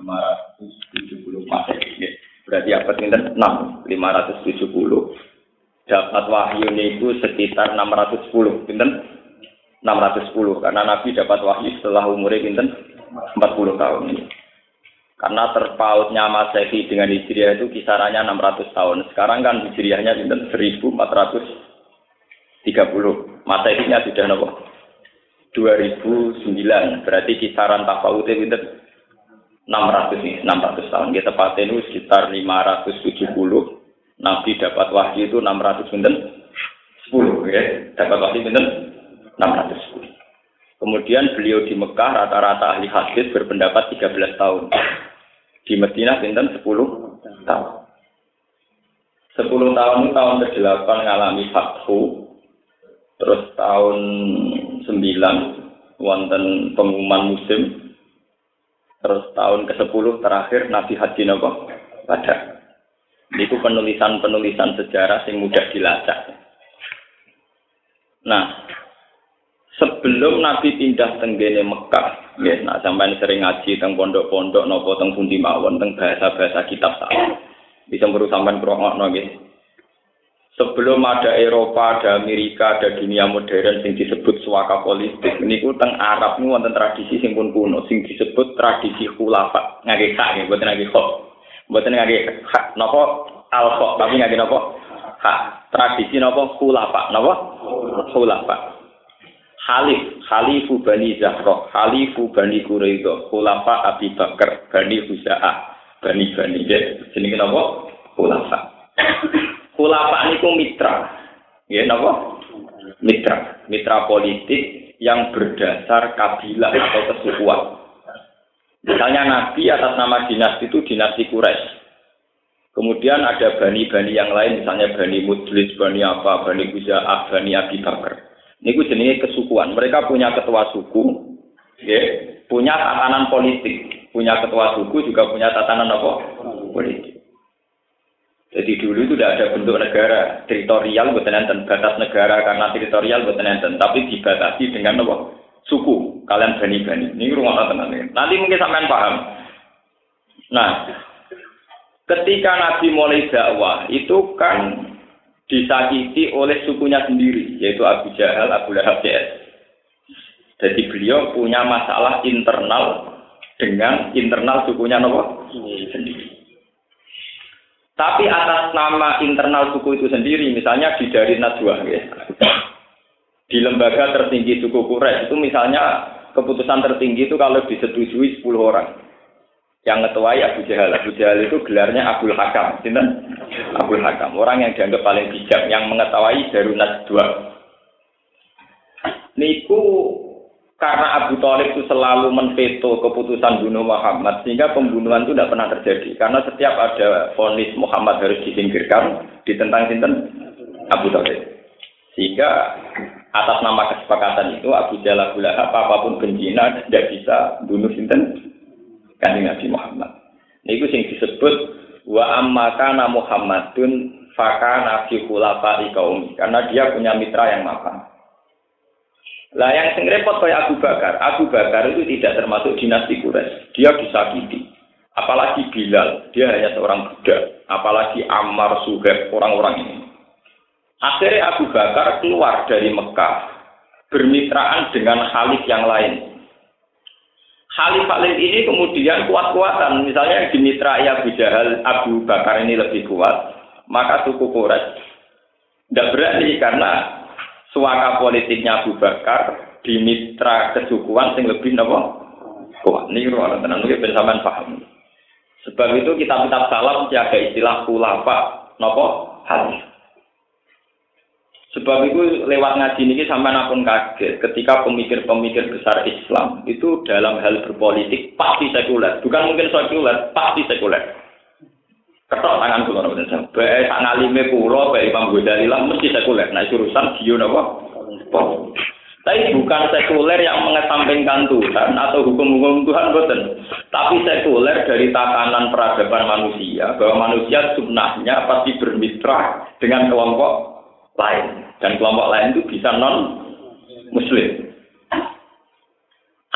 570 Masehi. Berarti abad pinten 6, 570. Dapat wahyu itu sekitar 610, pinten 610 karena Nabi dapat wahyu setelah umurnya pinten 40 tahun. Karena terpautnya Masehi dengan Hijriah itu kisarannya 600 tahun. Sekarang kan Hijriahnya pinten 1430. Masehinya sudah nopo 2009. Berarti kisaran tafawutnya pinten 600 nih, 600 tahun. Kita tepatnya itu sekitar 570. Nabi dapat wahyu itu 600 pinten 10 ya. Dapat wahyu pinten 610. Kemudian beliau di Mekah rata-rata ahli hadis berpendapat 13 tahun. Di Medina pinten 10 tahun. 10 tahun itu tahun ke-8 ngalami fathu. Terus tahun 9 wonten pengumuman musim Terus tahun ke-10 terakhir Nabi Haji Nabi pada. Itu penulisan-penulisan sejarah yang mudah dilacak. Nah, sebelum Nabi pindah tenggene Mekah, ya, nah sampai sering ngaji teng pondok-pondok nopo teng pundi mawon teng bahasa-bahasa kitab salah. Bisa meru sampean krungokno nggih. Sebelum ada Eropa, ada Amerika, ada dunia modern yang disebut suaka politik. Ini ku teng Arab ini wonten tradisi sing pun kuno, sing disebut tradisi khulafa. Ngake hak nggih, mboten ngake khok. Mboten ngake hak napa al khok, tapi ngake napa hak. Tradisi napa khulafa, napa khulafa. Khalif, Khalifu Bani Zahra, Khalifu Bani Quraidah, Khulafa Abi Bakar, Bani Huza'ah, Bani Bani. Jenenge napa? Khulafa. Khulafa niku mitra. Ya napa? Mitra. Mitra politik yang berdasar kabilah atau kesukuan. Misalnya Nabi atas nama dinasti itu dinasti Quraisy. Kemudian ada bani-bani yang lain, misalnya bani Mudlis, bani apa, bani Guza'ah, bani Abi Bakar. Ini jenis kesukuan. Mereka punya ketua suku, ya, punya tatanan politik. Punya ketua suku juga punya tatanan apa? Politik. Jadi dulu itu tidak ada bentuk negara. Teritorial buat enten batas negara karena teritorial buat enten tapi dibatasi dengan apa? Suku kalian bani-bani. Ini rumah tenang nanti mungkin sampean paham. Nah ketika Nabi mulai dakwah itu kan disakiti oleh sukunya sendiri yaitu Abu Jahal Abu Lahab CS jadi beliau punya masalah internal dengan internal sukunya Nabi sendiri tapi atas nama internal suku itu sendiri, misalnya di dari Najwa, ya. di lembaga tertinggi suku Quraisy itu misalnya keputusan tertinggi itu kalau disetujui 10 orang. Yang ketuai Abu Jahal. Abu Jahal itu gelarnya Abdul Hakam. Sinten? Abdul Hakam. Orang yang dianggap paling bijak, yang mengetahui dari Najwa. Niku karena Abu Thalib itu selalu menveto keputusan bunuh Muhammad sehingga pembunuhan itu tidak pernah terjadi. Karena setiap ada vonis Muhammad harus disingkirkan ditentang sinten? Abu Thalib sehingga atas nama kesepakatan itu Abu Jalal Lahab apa pun bencina tidak bisa bunuh sinten? Kanjeng Nabi Muhammad. Ini itu yang disebut wa amma kana Muhammadun fakana fi khulafa'i karena dia punya mitra yang mapan lah yang sing repot kayak Abu Bakar, Abu Bakar itu tidak termasuk dinasti Quraisy. Dia disakiti. Apalagi Bilal, dia hanya seorang budak. Apalagi Ammar, Suhaib, orang-orang ini. Akhirnya Abu Bakar keluar dari Mekah, bermitraan dengan Khalif yang lain. Khalif Khalif ini kemudian kuat-kuatan. Misalnya di mitra Abu Jahal, Abu Bakar ini lebih kuat. Maka suku Quraisy tidak berani karena suaka politiknya Abu Bakar di mitra kesukuan sing lebih nopo? Kuat niru orang tenan mungkin bersamaan paham. Sebab itu kitab-kitab salam jaga istilah khulafa nopo? Hadis. Sebab itu lewat ngaji ini sampai pun kaget ketika pemikir-pemikir besar Islam itu dalam hal berpolitik pasti sekuler, bukan mungkin sekuler, pasti sekuler. Ketok tangan kula nopo Bae sak ngalime kula, bae Imam Ghazali lah mesti sekuler. Nah, urusan dia napa? Tapi bukan sekuler yang mengesampingkan Tuhan atau hukum-hukum Tuhan boten. Tapi sekuler dari tatanan peradaban manusia bahwa manusia sunnahnya pasti bermitra dengan kelompok lain dan kelompok lain itu bisa non muslim.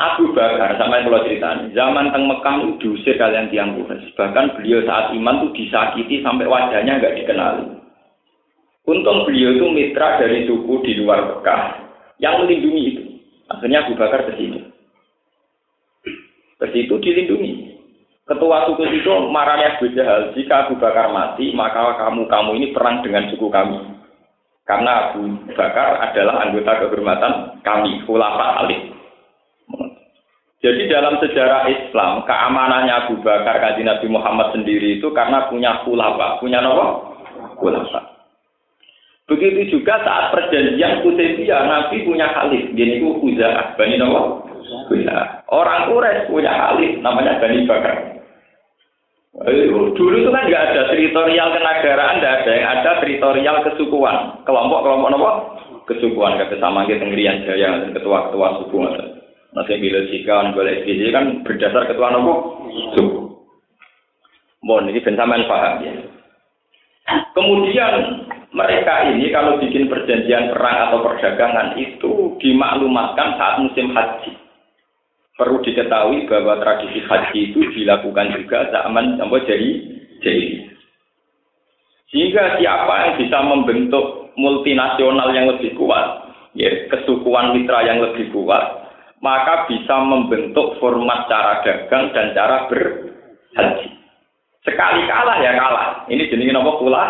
Abu Bakar sama yang kalau cerita zaman teng Mekah itu diusir kalian tiang Quraisy. Bahkan beliau saat iman itu disakiti sampai wajahnya nggak dikenali. Untung beliau itu mitra dari suku di luar Mekah yang melindungi itu. Akhirnya Abu Bakar ke sini. Ke situ dilindungi. Ketua suku itu marahnya Abu Jahal, jika Abu Bakar mati, maka kamu-kamu ini perang dengan suku kami. Karena Abu Bakar adalah anggota kehormatan kami, Khulafa Ali. Jadi dalam sejarah Islam, keamanannya Abu Bakar kaji Nabi Muhammad sendiri itu karena punya khulafa. Punya apa? Khulafa. Begitu juga saat perjanjian Hudaybiyah, Nabi punya khalif. Jadi itu Huza'ah, Bani Nawa. Orang Quraisy punya khalif, namanya Bani Bakar. Dulu itu kan nggak ada teritorial kenegaraan, nggak ada yang ada teritorial kesukuan, kelompok-kelompok nopo kesukuan kata sama kita ngerian jaya ketua-ketua suku bila sikan boleh SBC kan berdasar ketua nopo suku. Mohon ini bensaman paham ya. Kemudian mereka ini kalau bikin perjanjian perang atau perdagangan itu dimaklumatkan saat musim haji. Perlu diketahui bahwa tradisi haji itu dilakukan juga zaman sampai jadi jadi. Sehingga siapa yang bisa membentuk multinasional yang lebih kuat, ya kesukuan mitra yang lebih kuat, maka bisa membentuk format cara dagang dan cara berhaji. Sekali kalah ya kalah. Ini jenis apa pula?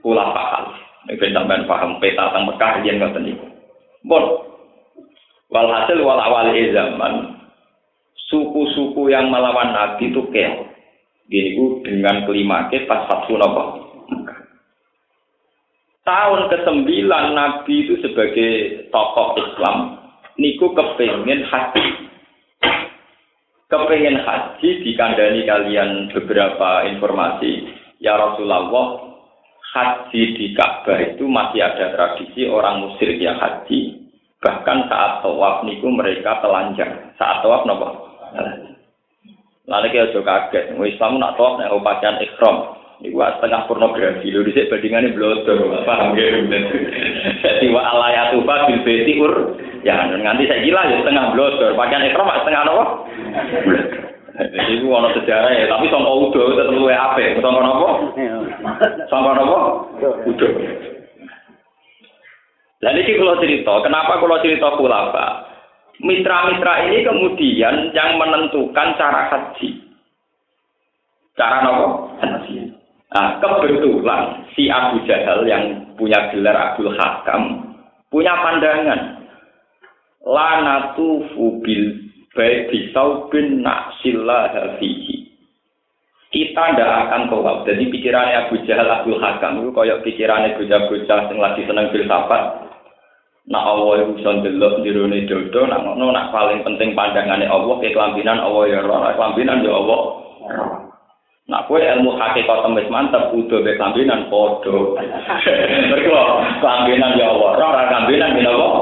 Pula paham. Ini sampean paham peta tentang Mekah yang nggak Bon. Walhasil wal awal zaman suku-suku yang melawan Nabi itu keok. Gini dengan kelima ke pas Fathu Nabi. Tahun ke-9 Nabi itu sebagai tokoh Islam, niku kepengen haji. Kepengen haji dikandani kalian beberapa informasi. Ya Rasulullah, haji di Ka'bah itu masih ada tradisi orang musyrik yang haji. Bahkan saat tawaf niku mereka telanjang. Saat tawaf nopo Lalu kita juga kaget, Islam nak tahu nek pakaian ikhram. Iku setengah pornografi, lho dhisik bandingane blodor, paham ya? Jadi wa alayatu fa bil baiti ur ya nganti saya gila ya setengah blodor, pakaian ikhram setengah apa? Jadi itu ono sejarah ya, tapi sangka udo tetep luwe apik. Sangka napa? Sangka napa? Udo. Lah niki kula cerita, kenapa kula cerita kulapa? Mitra-mitra ini kemudian yang menentukan cara haji. Cara nopo? Haji. Nah, kebetulan si Abu Jahal yang punya gelar Abdul Hakam punya pandangan. Lanatu fubil baik bisau bin naksilah hafihi. Kita tidak akan tolak. Jadi pikirannya Abu Jahal Abdul Hakam itu kayak pikirannya bocah-bocah yang lagi senang filsafat nak Allah iku iso ndelok jerone dodo nak ngono nak paling penting pandangane Allah ke kelambinan Allah ya ora kelambinan ya Allah Nak kue ilmu hakikat temis mantep udah be kelambinan podo. Mereka kelambinan ya Allah, roh kelambinan ya Allah.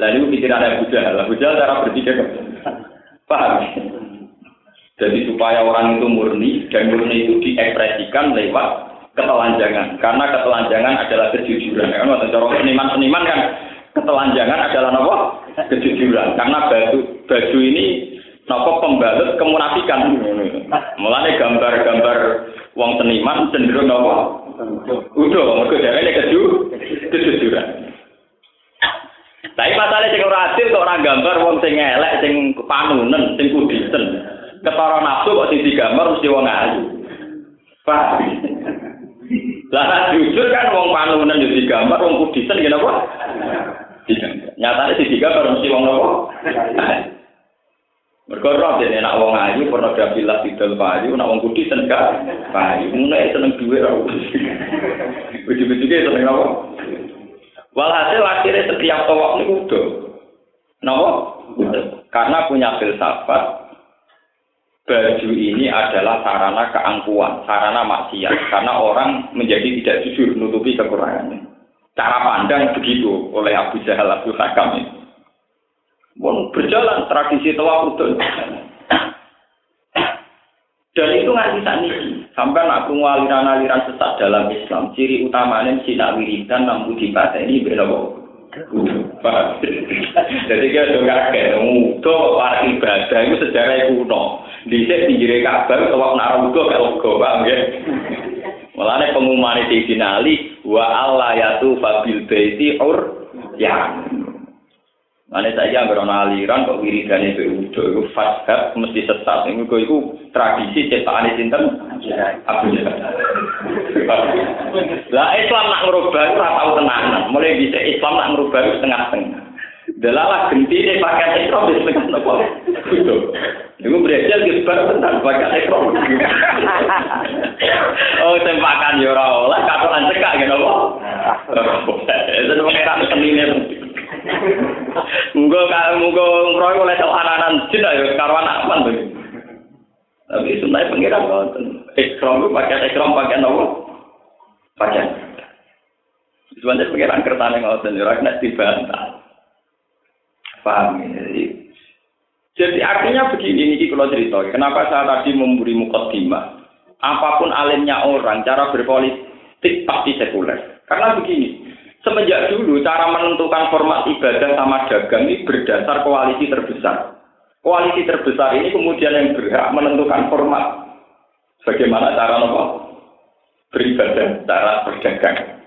Lalu pikiran Abu Jahal, Abu Jahal cara berpikir paham. Jadi supaya orang itu murni dan murni itu diekspresikan lewat ketelanjangan. Karena ketelanjangan adalah kejujuran. Kan cara seniman-seniman kan ketelanjangan adalah nopo kejujuran karena baju baju ini nopo pembalut kemunafikan? Mulanya gambar-gambar wong seniman cenderung nopo udah mereka ini keju kejujuran. Tapi masalah sing ora adil kok ora gambar wong sing elek sing panunen sing kudisen. Ketara nafsu kok sing digambar mesti wong ayu. Pak lah jujur kan wong panunen yo digambar wong kudisen ngene apa Nyatanya si tiga baru mesti wong nopo. Roh jadi nak wong ayu pornografi lah tidak payu, nak wong kudi seneng payu, mulai seneng duit roh. Ujung-ujungnya seneng nopo. Walhasil akhirnya setiap tawaf ini udah. Karena punya filsafat baju ini adalah sarana keangkuhan, sarana maksiat. Karena orang menjadi tidak jujur, nutupi kekurangannya. Cara pandang begitu oleh Abu Jahal Abu Hakam ini. Berjalan tradisi tawaf udah. Dan itu nggak bisa nih. Sampai nak aliran-aliran sesat dalam Islam, ciri utamanya nak wiridan namun di ini beda Jadi kita juga kayak mudo para ibadah itu sejarah kuno. Di sini pinggir kabar atau naruh mudo kalau gue bang ya. Mulanya pengumuman di finali wa Allah yatu fabil baiti ur ya. Mana saya berono aliran kok wiridane itu itu fashab mesti sesat. Ini kok itu tradisi cetakan sinten Abu Jahal. Lah Islam nak ngerubah ora tau tenanan. Mulai bisa Islam nak ngerubah setengah-setengah. Delalah genti ini pakai ekrom di setengah nopo. Itu berhasil gesbar tentang pakai ekrom. oh tempakan ya ora oleh katokan cekak gitu kok. Itu pengiran senine. Muga muga ngroy oleh anak-anak jin ayo karo anak apa to. Tapi sunai pengiran ngoten. Ikram itu pakai ikram pakai nopo? Pakai. Sebenarnya pengiran kertane ngoten ora kena dibantah. Paham ya? Jadi artinya begini, ini kalau cerita. Kenapa saya tadi memberi mukadimah? Apa pun alimnya orang, cara berpolitik pasti sekuler. Karena begini, Semenjak dulu cara menentukan format ibadah sama dagang ini berdasar koalisi terbesar. Koalisi terbesar ini kemudian yang berhak menentukan format bagaimana cara nopo beribadah, cara berdagang.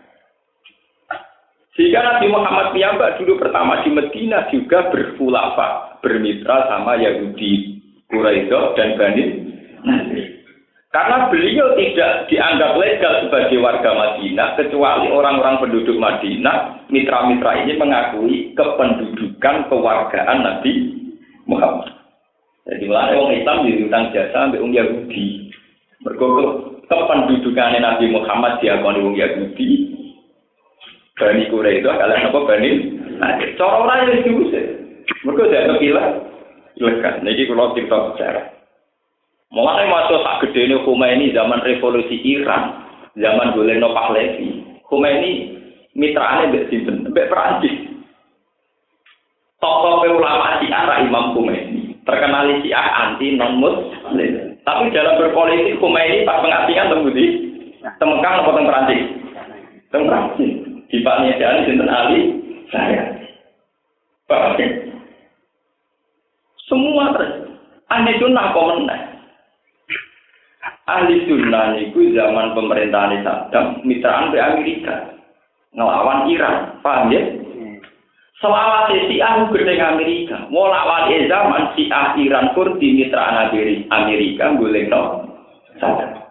Sehingga Nabi Muhammad piyambak dulu pertama di Medina juga berfulafa, bermitra sama Yahudi, Quraisy dan Bani. Karena beliau tidak dianggap legal sebagai warga Madinah, kecuali orang-orang penduduk Madinah, mitra-mitra ini mengakui kependudukan kewargaan Nabi Muhammad. Jadi mulai orang Islam diutang jasa sampai orang Yahudi. Mereka kependudukan Nabi Muhammad diakoni orang Yahudi. Bani Quraisy itu adalah apa Bani? Nah, cara yang diusir. Mereka tidak kepilah. Ilekan. Jadi kalau kita bicara. Mulai masuk tak gede ini Khomeini zaman revolusi Iran, zaman Goleno Pahlavi. Khomeini mitranya mbek sinten, mbek Perancis. Tokoh ulama Syiah Imam Khomeini, terkenal Syiah anti non muslim. Tapi dalam berpolitik Khomeini pas pengasingan temu di Temekang atau teng Perancis? Teng Perancis. Di Pak Niadan sinten Ali saya. Semua terus. Aneh sunnah komentar ahli sunnah niku zaman pemerintahan Saddam mitraan ke Amerika. Ngelawan Iran paham ya? Selama si gede Amerika. Mau lawan zaman si ah Iran pun di mitraan Amerika boleh no Saddam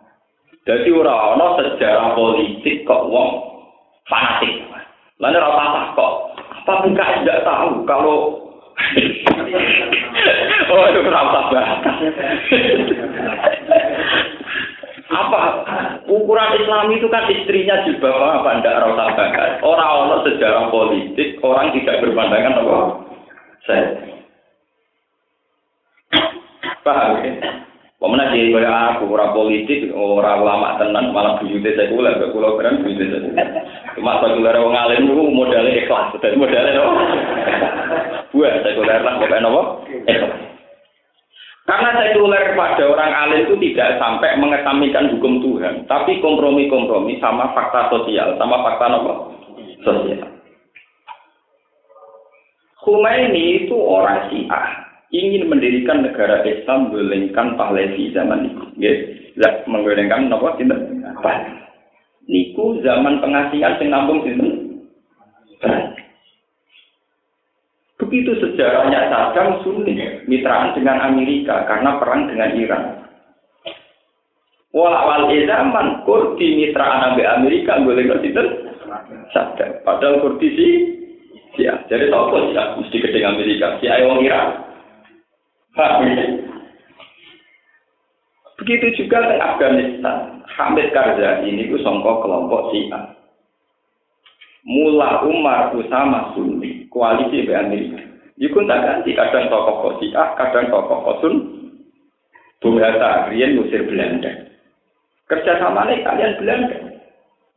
jadi orang-orang sejarah politik kok wong fanatik. Lalu rata kok apa enggak tidak tahu kalau oh itu kenapa? Apa? Ukuran Islam itu kan istrinya jilbab apa? Ndak rasa bakar orang-orang sejarah politik orang tidak berpandangan apa? Saya. Paham ya Pemenang di kaya aku ora politik, ora ulama tenan, malah buyute sekuler, gak kula keren buyute sekuler. Cuma sekuler wong alim niku modalnya ikhlas, dadi modalnya apa? Buat sekuler lah pokoknya apa? Ikhlas. Karena sekuler pada orang alim itu tidak sampai mengetamikan hukum Tuhan, tapi kompromi-kompromi sama fakta sosial, sama fakta apa? Sosial. Khomeini itu orang Syiah, ingin mendirikan negara Islam menggolengkan Pahlavi zaman itu. Ya, menggolengkan apa? Sinten? Niku zaman pengasingan sing nampung sinten? Begitu sejarahnya Saddam Sunni, mitraan dengan Amerika karena perang dengan Iran. Walawal zaman Kurdi mitraan dengan Amerika boleh ngerti Saddam. Padahal Kurdi sih, ya. Jadi sih, ya, mesti gede Amerika. Si Ayo Iran. Begitu juga di Afghanistan. Hamid Karzai ini itu songkok kelompok Syiah. Mula Umar Usama Sunni koalisi be Amerika. Iku tak ganti kadang tokoh Kosiah, kadang tokoh Kosun. Bung Hatta Rian ngusir Belanda. Kerja sama nih kalian Belanda.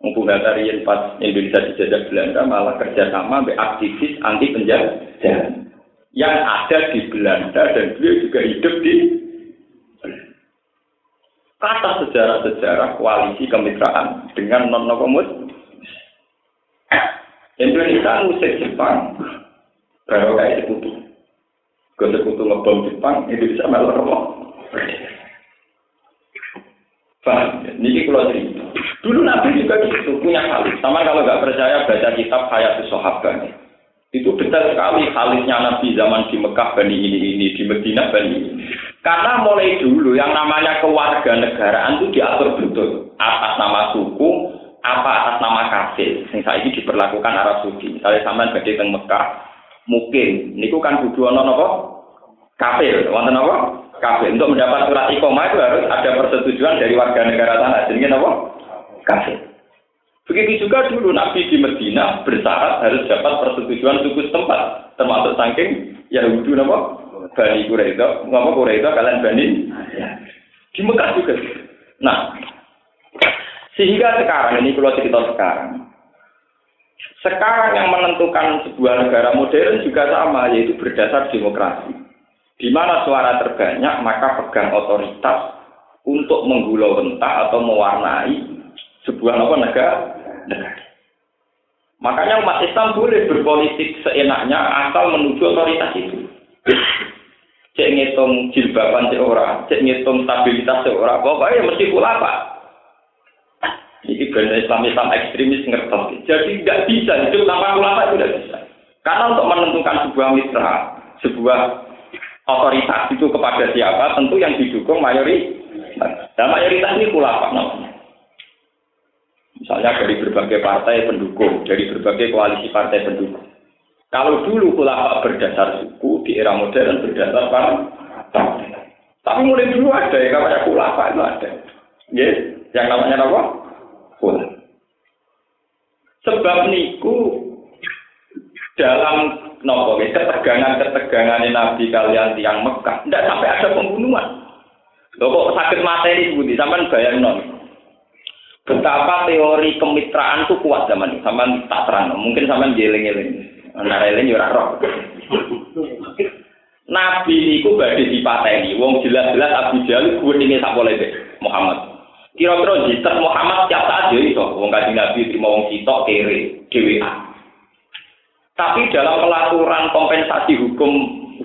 Bung Hatta Rian pas Indonesia dijajah Belanda malah kerja sama aktivis anti penjajah yang ada di Belanda dan beliau juga hidup di kata sejarah-sejarah koalisi kemitraan dengan non nokomus Indonesia musik Jepang baru kayak sekutu ke sekutu ngebom Jepang Indonesia malah Paham? Ini kalau. Dulu Nabi juga gitu, punya kali. Sama kalau nggak percaya baca kitab Hayatus Sahabat. Itu detail sekali halisnya Nabi zaman di Mekah Bani ini ini, di Medina Bani ini. Karena mulai dulu yang namanya kewarganegaraan itu diatur betul atas nama suku, apa atas nama. Yang saat ini diperlakukan Arab Saudi. Misalnya sama badai teng Mekah, mungkin niku kan kudu ana napa? Kafir, wonten apa? Kafir. Untuk mendapat surat iqomah itu harus ada persetujuan dari warga negara sana. Jadi apa? Kafir. Begitu juga dulu Nabi di Medina bersyarat harus dapat persetujuan suku setempat, termasuk saking Yahudi nama Bani Quraisy, ngapa Quraisy kalian Bani di Mekah juga. Nah, sehingga sekarang ini kalau cerita sekarang, sekarang yang menentukan sebuah negara modern juga sama, yaitu berdasar demokrasi. Di mana suara terbanyak, maka pegang otoritas untuk menggulau rentah atau mewarnai sebuah apa negara negara. Makanya umat Islam boleh berpolitik seenaknya asal menuju otoritas itu. Cek ngitung jilbaban seorang, cek ngitung stabilitas seorang, pokoknya mesti pula apa? Ini Islam Islam ekstremis ngertos. Jadi tidak bisa hidup tanpa ulama itu tidak bisa. Karena untuk menentukan sebuah mitra, sebuah otoritas itu kepada siapa, tentu yang didukung mayoritas. Dan mayoritas ini ulama namanya. Misalnya dari berbagai partai pendukung, dari berbagai koalisi partai pendukung. Kalau dulu ulama berdasar suku, di era modern berdasar partai. Tapi mulai dulu ada ya, namanya ulama itu ada. Ya, yang namanya apa? Ulama. Sebab niku dalam nopo ketegangan-ketegangan Nabi kalian tiang Mekah, tidak sampai ada pembunuhan. Loh kok sakit materi budi, sampai bayang non. Betapa teori kemitraan itu kuat zaman itu. Sama tak terang. Mungkin sama jeling-jeling. Nareling ya roh. Nabi niku badhe dipateni. Wong jelas-jelas Abu Jahal sak boleh Muhammad. Kira-kira jitet Muhammad tiap saat ya iso. Wong kanjeng Nabi terima wong sitok kere dhewean. Tapi dalam pelaturan kompensasi hukum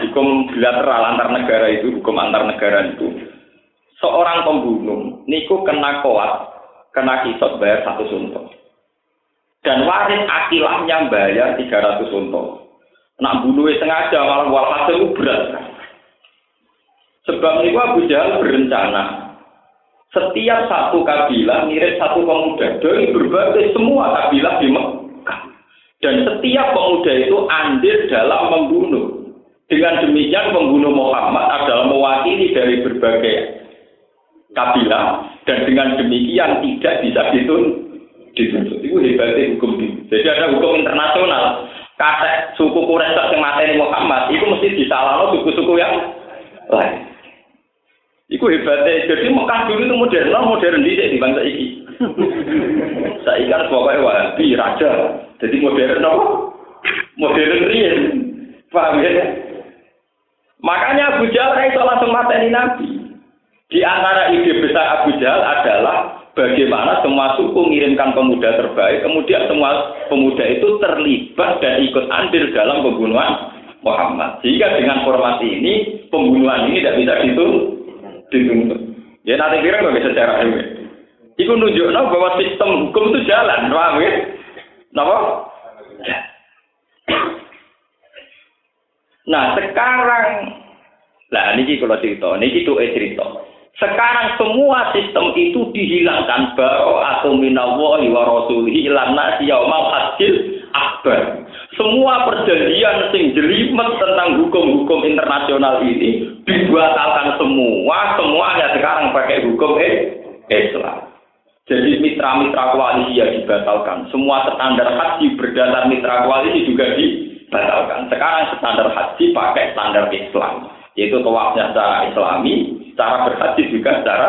hukum bilateral antar negara itu, hukum antar negara itu, seorang pembunuh niku kena koat kena kisot bayar satu suntuk. Dan waris akilahnya bayar 300 suntuk. Nak bunuh sengaja malah walhasil berat. Sebab itu Abu Jahal berencana setiap satu kabilah mirip satu pemuda dari berbagai semua kabilah di Mekah. Dan setiap pemuda itu andil dalam membunuh. Dengan demikian pembunuh Muhammad adalah mewakili dari berbagai kabilah dan dengan demikian tidak bisa dituntut. dituntut. Itu hebatnya hukum itu. Jadi ada hukum internasional. Kata suku Quraisy yang materi Muhammad, itu mesti disalahkan suku-suku yang lain. Iku hebatnya. Jadi Mekah dulu itu modern, modern di di bangsa iki. Saya kan pokoknya wahabi, raja. Jadi modern apa? Modern rian. Paham ya? Makanya Abu Jahal itu langsung materi Nabi. Di antara ide besar Abu Jahal adalah bagaimana semua suku mengirimkan pemuda terbaik, kemudian semua pemuda itu terlibat dan ikut andil dalam pembunuhan Muhammad. Sehingga dengan formasi ini, pembunuhan ini tidak bisa dituntut. Ya nanti kira nggak bisa secara ini. Itu nunjukno bahwa sistem hukum itu jalan, paham ya? Napa? Nah sekarang, nah ini kalau cerita, ini itu cerita. Sekarang semua sistem itu dihilangkan baro atau minallahi wa rasulihi ilan nasi hadil akbar. Semua perjanjian sing jelimet tentang hukum-hukum internasional ini dibatalkan semua, semuanya sekarang pakai hukum Islam. Jadi mitra-mitra koalisi ya dibatalkan. Semua standar haji berdasar mitra koalisi juga dibatalkan. Sekarang standar haji pakai standar Islam. Yaitu tawafnya secara islami, cara berhaji juga secara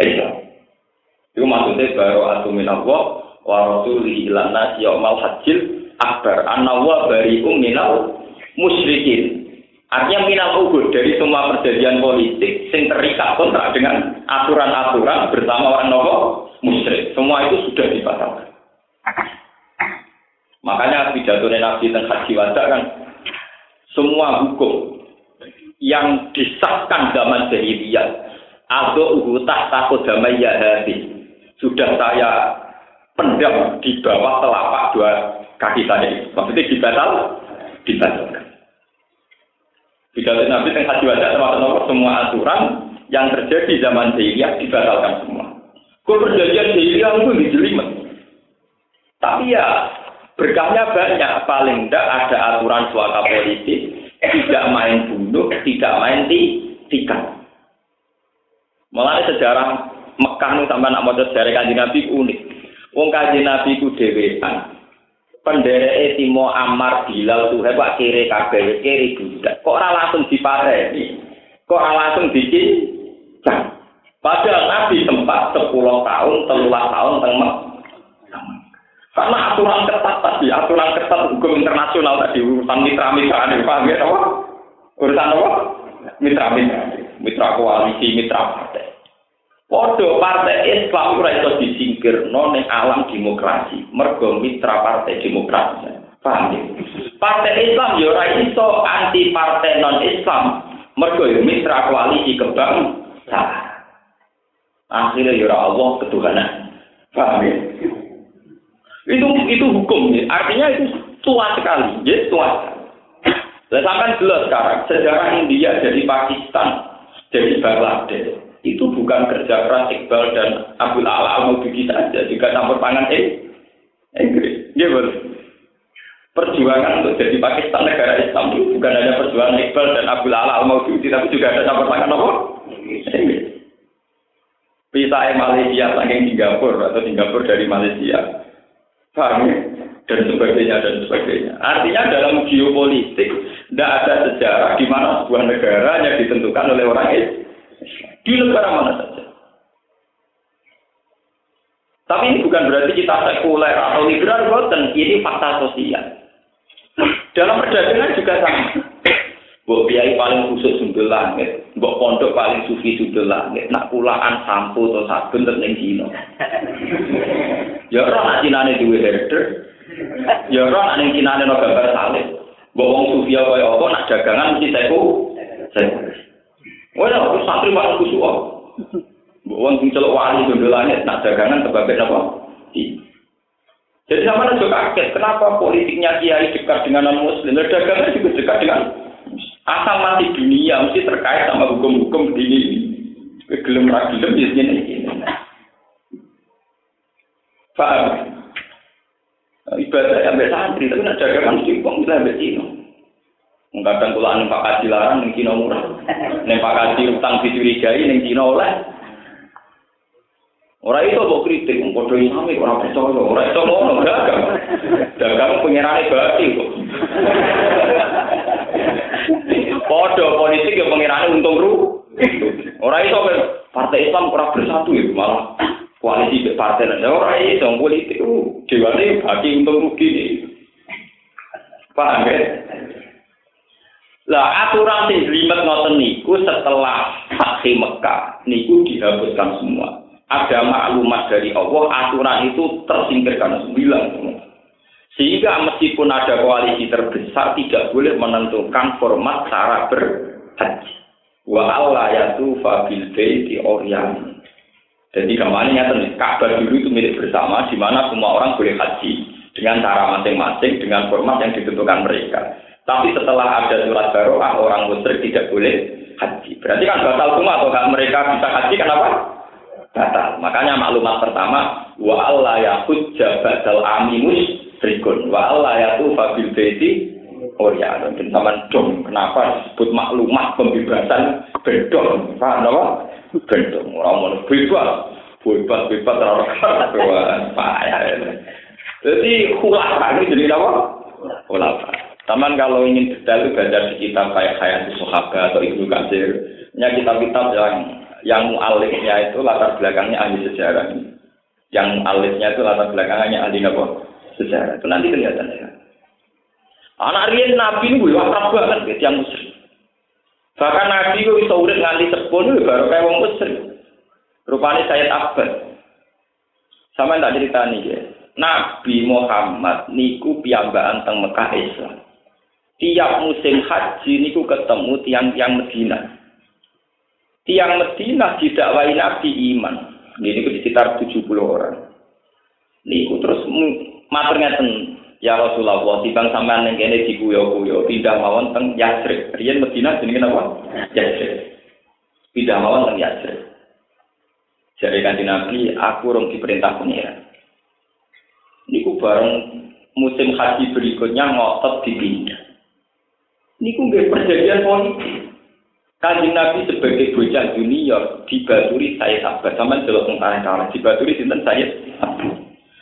Islam. Itu maksudnya baru atumin Allah wa rasulihi ilan nasi yaumal hajil akbar anna wa bari'um minal musyrikin. Artinya minal ugur dari semua perjanjian politik yang terikat kontrak dengan aturan-aturan bersama orang nopo musyrik. Semua itu sudah dibatalkan. Makanya pidato Nabi dan Haji Wada kan semua hukum yang disahkan zaman jahiliyah atau uhutah takut damai hati sudah saya pendam di bawah telapak dua kaki saya. Maksudnya dibatal, dibatalkan. Pidato Nabi yang haji wajah termasuk semua aturan yang terjadi zaman jahiliyah dibatalkan semua. Kau perjanjian jahiliyah itu dijelimet. Tapi ya berkahnya banyak. Paling tidak ada aturan suaka politik, tidak main bunuh, tidak main tikar. Mulai sejarah Mekah nu sampai nak mau sejarah kanji Nabi unik. Wong kanji Nabi ku dewean pendereke Timo Amar Bilal tuh hebat kiri kabeh kiri budak. Kok ora langsung dipareni? Kok ora langsung dicincang? Padahal Nabi sempat 10 tahun, 13 tahun teng Karena aturan ketat tadi, aturan ketat hukum internasional tadi urusan mitra-mitra ini, paham ya? Urusan apa? Mitra-mitra, mitra koalisi, mitra partai. Podo partai Islam ora iso disingkirno ning alam demokrasi. Mergo mitra partai demokrasi. Paham ya? Partai Islam ya ora iso anti partai non Islam. Mergo ya mitra koalisi kebangsaan. Akhirnya ya Allah ketuhanan. Paham ya? Itu itu hukum ya. Artinya itu tua sekali. Ya tua. Saya sampai jelas sekarang sejarah India jadi Pakistan, jadi Bangladesh itu bukan kerja keras Iqbal dan Abdul Ala al saja, juga campur tangan eh, Inggris. Dia Perjuangan untuk jadi Pakistan negara Islam itu bukan hanya perjuangan Iqbal dan Abdul Ala al tapi juga ada campur tangan apa? Inggris. Pisah Malaysia saking Singapura atau Singapura dari Malaysia. Paham ya? Dan sebagainya dan sebagainya. Artinya dalam geopolitik tidak ada sejarah di mana sebuah negara yang ditentukan oleh orang Islam di negara mana saja. Tapi ini bukan berarti kita sekuler atau liberal, bukan. Ini fakta sosial. Dalam perdagangan juga sama. Mbok biaya paling khusus sundel langit, mbok pondok paling sufi sundel langit, nak pulaan sampo atau sabun Cina. Ya orang nak Cina duwe herder, ya orang nak ning Cina no gambar salib. Mbok wong sufi apa apa nak dagangan mesti. Seku. Wah, aku santri paling kusuk. Wong sing celok wali gondolane nak dagangan sebagai apa? Jadi sama juga kaget, kenapa politiknya kiai dekat dengan non muslim, dagangan juga dekat dengan asal mati dunia mesti terkait sama hukum-hukum ini. Gelem ra ya ini. Paham? Ibadah sampai santri, tapi nak dagangan mesti kok bisa sampai sini. Kadang kula ning Pak Kaji larang ning Cina murah. Ning Pak Kaji utang dicurigai ning Cina oleh. Ora itu kok kritik, padha imame ora percaya, ora iso ngono dagang. Dagang pengirane berarti kok. Padha politik ya pengirane untung ru. Ora iso partai Islam ora bersatu ya malah koalisi partai lain. Ora iso politik. Dewane bagi untung rugi. Paham ya? Lah aturan sing limet ngoten niku setelah Fatih Mekah niku dihapuskan semua. Ada maklumat dari Allah, aturan itu tersingkirkan sembilan. Sehingga meskipun ada koalisi terbesar tidak boleh menentukan format cara berhaji. Wa Allah yatu fabil baiti. Jadi kemarin nyata Ka'bah dulu itu milik bersama, di mana semua orang boleh haji dengan cara masing-masing, dengan format yang ditentukan mereka. Tapi setelah ada surat baroah orang musyrik tidak boleh haji. Berarti kan batal semua atau kan mereka bisa haji kenapa? Batal. Makanya maklumat pertama wa Allah ya hujja aminus rikun wa Allah ya fabil beti Oh ya, dan teman dong, kenapa disebut maklumat pembebasan bedong? Paham? Bedong, orang mau bebas. bebas-bebas ora payah. Jadi khulafa itu jadi apa? Khulafa. Taman kalau ingin detail itu di kitab kayak Hayat Sahabat atau Ibnu Katsir. Ya kitab-kitab yang yang mu'alifnya itu latar belakangnya ahli sejarah. Yang mu'alifnya itu latar belakangnya ahli apa? Sejarah. Itu nanti kelihatan ya. Anak Rian Nabi ini akrab banget yang muslim. Bahkan Nabi itu bisa urip nganti sepuluh itu baru kayak wong muslim. Rupanya saya Abbas. Sama tak cerita nih ya. Nabi Muhammad niku piyambakan teng Mekah Islam. Tiap musim haji niku ketemu tiang-tiang Medina. Tiang Medina didakwai Nabi iman. Ini sekitar 70 orang. Niku terus matur ngeten, Ya Rasulullah, timbang sampean ning kene dikuyo-kuyo, pindah mawon teng Yasrib. Riyen Medina jenenge napa? Yasrib. Pindah mawon teng Yasrib. Jadi kanjeng Nabi, aku rong diperintah pengiran. Niku bareng musim haji berikutnya ngotot dipindah. Niku nggih perjanjian politik. Kanjeng Nabi sebagai bocah junior dibaturi saya sahabat sama delok tentara dibaturi sinten saya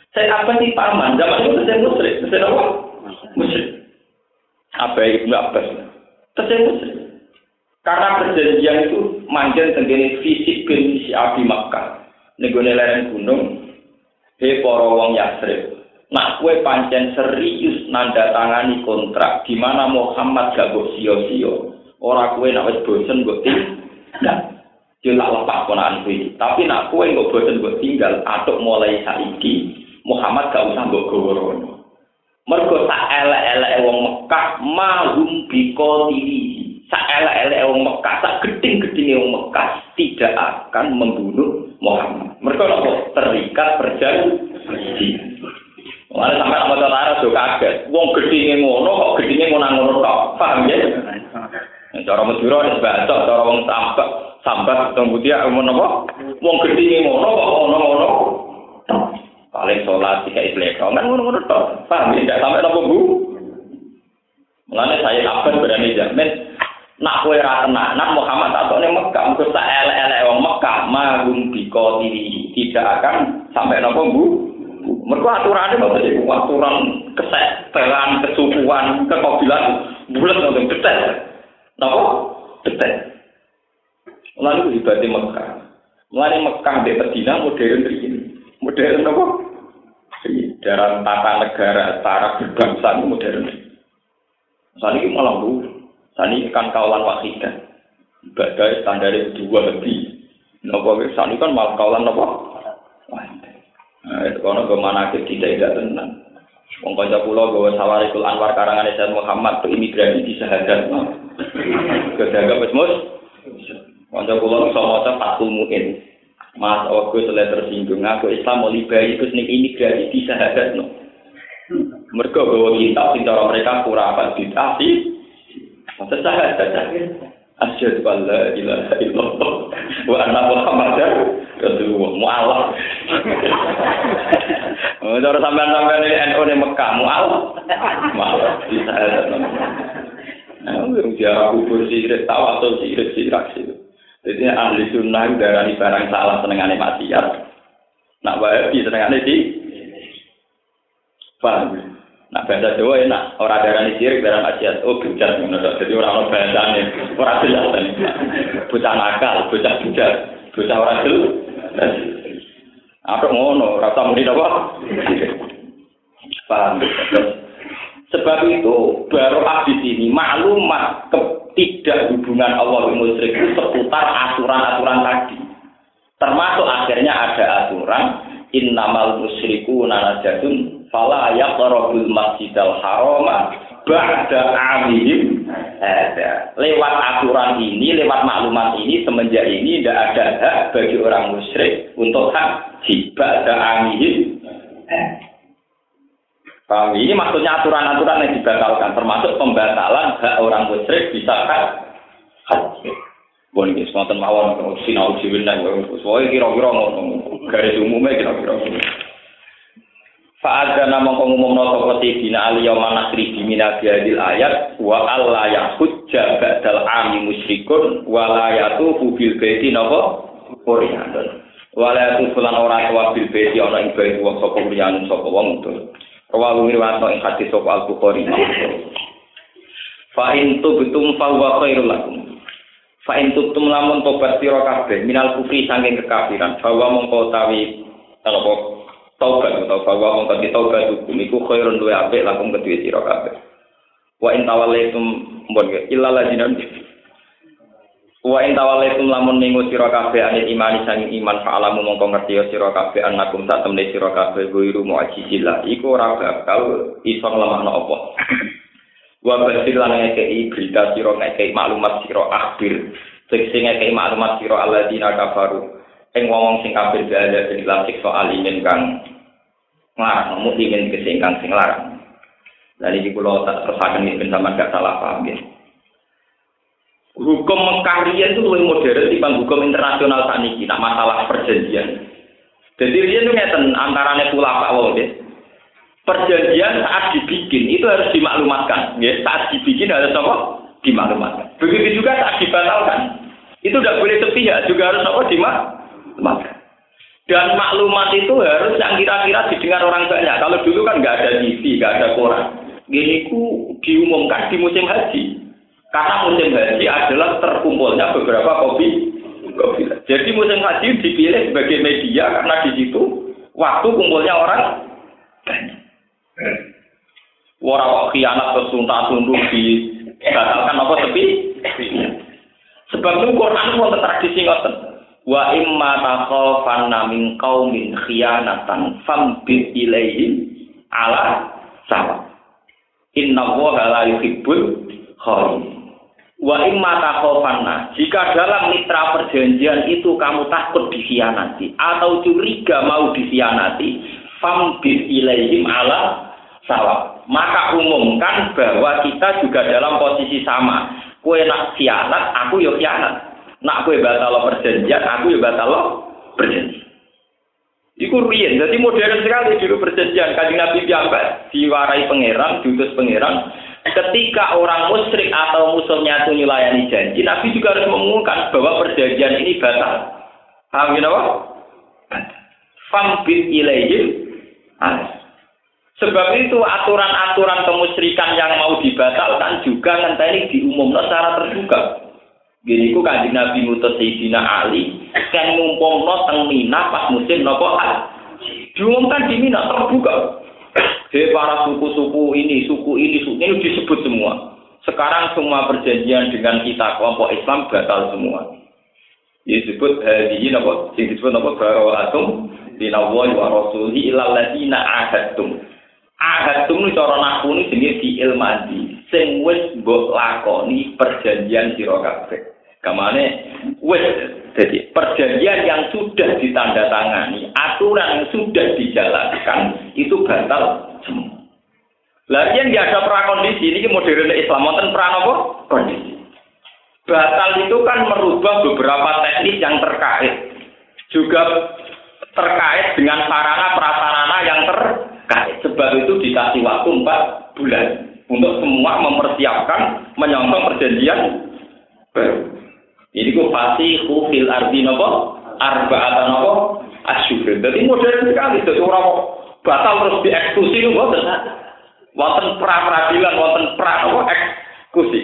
saya apa sih paman? Zaman itu saya musrik. Saya apa? Musrik. Apa Ibnu Abbas? Saya musrik. Karena perjanjian itu manjen tenggene fisik bin si Abi Makkah. Negone lereng gunung. He para wong Yasrib. Nak kue pancen serius nanda tangani kontrak di mana Muhammad gak mbok sio-sio. Ora kue nak wis bosen mbok tinggal. Jelas lepas ponaan kuwi. Tapi nak kue nggak bosen mbok tinggal, atuk mulai saiki Muhammad gak usah mbok gawa rono. Mergo sak elek-elek wong Mekah mahum biko tili. Sak elek-elek wong Mekah, sak geding-gedinge wong Mekah tidak akan membunuh Muhammad. Mergo nopo terikat perjanjian. Mana sampai sama tentara tuh kaget. Wong gedinge ngono kok gedinge ngono-ngono tok. Paham ya? Cara Madura ada sebacok, cara wong sambat, sambat kemudian ngono apa? Wong gedinge ngono kok ngono-ngono. Paling sholat tiga islek kan ngono-ngono toh. Paham? Ya tidak sampai nopo bu? Mulane saya kapan berani jamin nak kue ra nak Muhammad atau nih Mekah untuk tak elek-elek wong Mekah. Magum biko diri tidak akan sampai nopo bu? Mereka aturannya bapak sih aturan kesetelan kesukuan kekobilan bulat untuk detail nopo? Detail lalu di Mekah. Mulane Mekah di Medina modern begini modern apa? Dalam tata negara secara berbangsa itu modern. Saat ini malah bu, saat ini kan kawalan wahidah. Ibadah standar dua lebih. Nopo saat ini kan malah kawalan apa? Nah, itu karena ke mana kita tidak tenang. Wong kanca kula gawa Sawarikul Anwar karangan Sayyid Muhammad ke imigrasi di Sahadat. Kedaga wis mus. Kanca kula iso maca Muin. Mas aku selesai tersinggung, aku Islam mau liberi terus nih imigrasi bisa hadat no. Mereka bawa kitab sing cara mereka kurapan ditasi. Masa saya saja. Asyhadu an la ilaha illallah wa anna muhammadar rasulullah mu'alaf. Oh, cara sampean-sampean ini NU di Mekah mu'alaf. Mu'alaf hadat no. Nah, dia kubur sirik, tawasul sirik, sirik, sirik. Jadi ahli sunnah darah barang salah senengane maksiat. Nak wahabi senengane di paham. Nak bahasa Jawa enak, orang darah ini sirik, darah maksiat. Oh, bujat. Jadi orang-orang bahasa ini, orang jelas. Bocah nakal, bocah bujat. Bocah orang jelas. Apa ngono, rasa muni apa? Paham. Sebab itu, baru di sini, maklumat tidak hubungan Allah dengan musyrik itu seputar aturan-aturan tadi. Termasuk akhirnya ada aturan innamal musyriku nanajatun fala yaqrabul masjidal harama ba'da amihim ada. Lewat aturan ini, lewat maklumat ini, semenjak ini tidak ada hak bagi orang musyrik untuk hak ba'da amihim Paham? Ini maksudnya aturan-aturan yang dibatalkan, termasuk pembatalan hak orang musyrik bisa kan haji. Bon iki wonten mawon sinau jiwin nang soalnya kira-kira ngono garis umumnya kira-kira. Fa'adza nama ngumum no sapa dina ali yauma nasri di minadil ayat wa alla yahujja ba'dal ami musyrikun wa la yatufu bil baiti napa Qur'an. Wala tusulan ora tuwa bil beti ana ing wong sapa liyan sapa wong itu. Rawahu riwayat ing hadis sapa Al Bukhari. Fa in tubtum fa huwa khairul lakum. Fa in tubtum lamun tobat sira kabeh minal kufri saking kekafiran. Bahwa mongko tawi apa taubat atau bahwa mongko taubat hukum iku khairun luwe apik lakum kedue sira kabeh. Wa in tawallaitum mbon illa lajina Wa in tawallaitum lamun minggu sira kabeh anil iman sang iman fa alamu mongko ngerti sira kabeh annakum sak temne sira kabeh guiru mu'jizillah iku ora bakal iso nglemahno apa. Wa basir lan ngekei berita sira ngekei maklumat sira akhir sing ngekei maklumat sira alladzina kafaru ing wong sing kafir ada ing lan siksa alimin kang nglarang mukmin kesingkang sing larang. Lan iki kula tak terusaken iki sampeyan gak salah paham ya. Hukum Mekah itu lebih modern dibanding hukum internasional saat ini, nak masalah perjanjian. Jadi riyen itu ngeten antaranya pula Pak Wong Perjanjian saat dibikin itu harus dimaklumatkan, ya. Saat dibikin harus apa? Dimaklumatkan. Begitu juga saat dibatalkan. Itu tidak boleh sepihak, juga harus apa? Dimaklumatkan. Dan maklumat itu harus yang kira-kira didengar orang banyak. Kalau dulu kan nggak ada TV, nggak ada koran. Gini ku diumumkan di musim haji. Karena musim haji adalah terkumpulnya beberapa kopi. Jadi musim haji dipilih sebagai media karena di situ waktu kumpulnya orang banyak. Orang khianat kesunta tunduk dibatalkan apa tepi? Sebab itu Quran pun tradisi ngoten. Wa imma takhafanna min qaumin khianatan fambit ala sawa. Inna la yuhibbul khain. Wa imma takhofanna, jika dalam mitra perjanjian itu kamu takut dikhianati atau curiga mau dikhianati, fambir ilaihim ala salah. Maka umumkan bahwa kita juga dalam posisi sama. Kue nak khianat, aku yo khianat. Nak kue batal perjanjian, aku yo batal perjanjian. Iku riyen, jadi modern sekali dulu perjanjian. Kajian Nabi Biambat diwarai pangeran, diutus pangeran, ketika orang musyrik atau musuhnya itu melayani janji, Nabi juga harus mengumumkan bahwa perjanjian ini batal. Paham ya, apa? Fambit ilaihim Sebab itu aturan-aturan kemusyrikan yang mau dibatalkan juga nanti diumumkan secara terbuka. Gini ku kanjeng Nabi mutus Sayyidina Ali kan ngumpulno teng Mina pas musim nopo Diumumkan di Mina terbuka. Hei para suku-suku ini, suku ini, suku ini disebut semua. Sekarang semua perjanjian dengan kita kelompok Islam batal semua. Disebut hadihi napa? Sing disebut napa barawalatum dinawahi wa rasulihi ilal ladina ahadtum. Ahadtum ini cara naku ini jenis di ilmadi. Sing wis mbok lakoni perjanjian sira kabeh. Kamane wis jadi perjanjian yang sudah ditandatangani, aturan yang sudah dijalankan itu batal Lalu yang ada prakondisi ini modern Islam wonten pranopo kondisi. Batal itu kan merubah beberapa teknis yang terkait. Juga terkait dengan sarana prasarana yang terkait. Sebab itu dikasih waktu 4 bulan untuk semua mempersiapkan menyongsong perjanjian baru. Ini ku pasti fil arti nopo atau nopo asyukur. Jadi modern sekali. Jadi orang batal terus dieksekusi itu buatan. Wonten pra peradilan, wonten pra nopo eksekusi.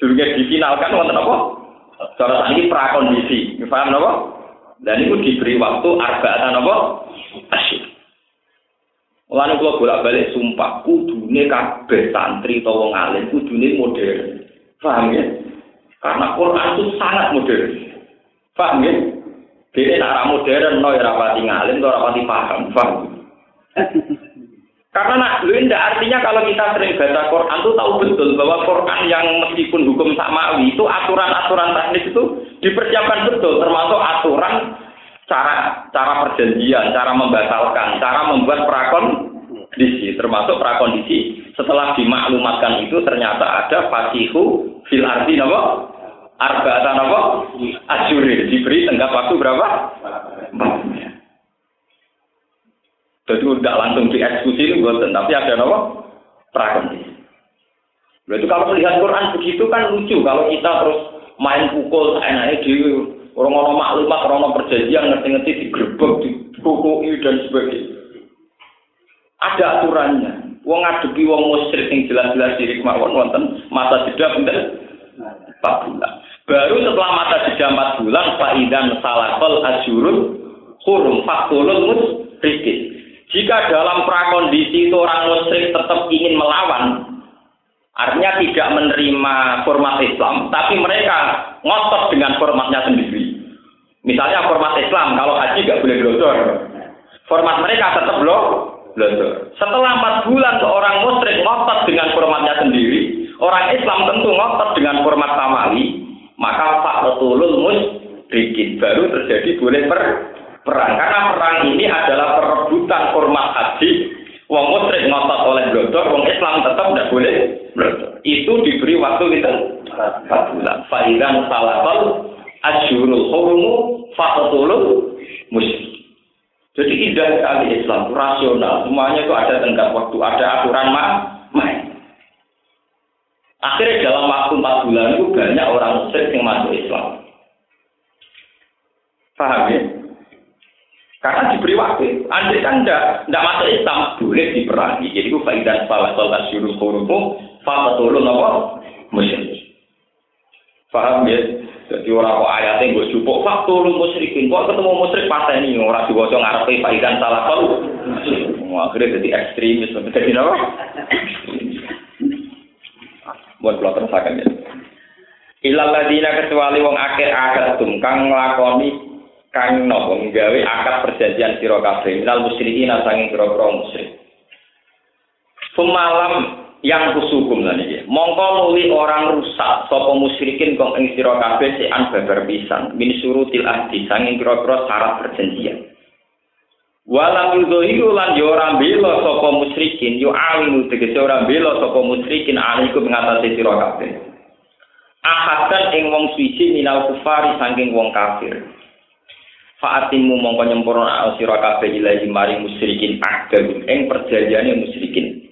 Dulunya difinalkan wonten nopo. Cara ini pra kondisi. Paham nopo? Dan itu diberi waktu atau nopo asyukur. Mulane kula bolak-balik sumpah kudune kabeh santri utawa wong alim kudune modern. Paham ya? Karena Quran itu sangat modern. Paham ya? Jadi nak modern, no ya rapati ngalim, no rapati paham. Paham? Karena nak, lu artinya kalau kita sering baca Quran itu tahu betul bahwa Quran yang meskipun hukum samawi itu aturan-aturan teknis itu dipersiapkan betul, termasuk aturan cara cara perjanjian, cara membatalkan, cara membuat prakondisi, termasuk prakondisi setelah dimaklumatkan itu ternyata ada fasihu fil arti nama arba'atan apa? Asyuri diberi tenggak waktu berapa? Jadi tidak langsung dieksekusi itu buatan, tapi ada apa? Prakondisi. Berarti kalau melihat Quran begitu kan lucu kalau kita terus main pukul enaknya di Orang ono maklumat, orang ono perjanjian, ngerti-ngerti digrebek, dikukui dan sebagainya. Ada aturannya. Wong ngadepi wong musyrik yang jelas-jelas diri kemauan wonten masa jeda bener 4 bulan. Baru setelah masa jeda 4 bulan faidan salakol asyurun hurum fakulun musyrikin. Jika dalam prakondisi itu orang musyrik tetap ingin melawan, artinya tidak menerima format Islam, tapi mereka ngotot dengan formatnya sendiri. Misalnya format Islam, kalau haji nggak boleh glodor. Format mereka tetap loh setelah empat bulan seorang musyrik ngotot dengan formatnya sendiri, orang Islam tentu ngotot dengan format samawi, maka Pak Retulul musyrikin baru terjadi boleh per perang. Karena perang ini adalah perebutan format haji. Wong musyrik ngotot oleh blodor, wong Islam tetap tidak boleh. Itu diberi waktu kita empat bulan. Fa'idan salakal asyurul hurumu fa'atulul musyrik. Jadi indah sekali Islam, rasional. Semuanya itu ada tenggat waktu, ada aturan main. Akhirnya dalam waktu 4 bulan itu banyak orang muslim yang masuk Islam. Paham ya? Karena diberi waktu. Andai kan tidak tidak masuk Islam, boleh diperangi. Jadi itu faidah salah salah syuruh hurumu, fatatulun apa? Muslim. Paham ya? Jadi orang kok ayatnya gue jupuk faktor lu musyrikin. Kok ketemu musyrik pas ini orang diwaca ngarepe faidan salah kau. Akhirnya jadi ekstremis. Jadi apa? Buat kalau terusakan ya. Ilal kecuali wong akhir akad tum kang nglakoni kang nopo nggawe akad perjanjian sira kabeh minal musyrikin sanging pira-pira musyrik. Pemalam yang kusukum lan iki. Mongko nuli orang rusak sapa musyrikin kok ing sira kabeh sean babar pisan min surutil ahdi sanging kira-kira syarat perjanjian. Walam yudhiru lan yo ora bela sapa musyrikin yo awinu tegese ora bela sapa musyrikin alaiku ngatasi sira kabeh. Ahadan ing wong suci minal kufari saking wong kafir. Fa'atimu mongko nyempurna sira kabeh ilahi mari musyrikin akdam ing perjanjiane musyrikin.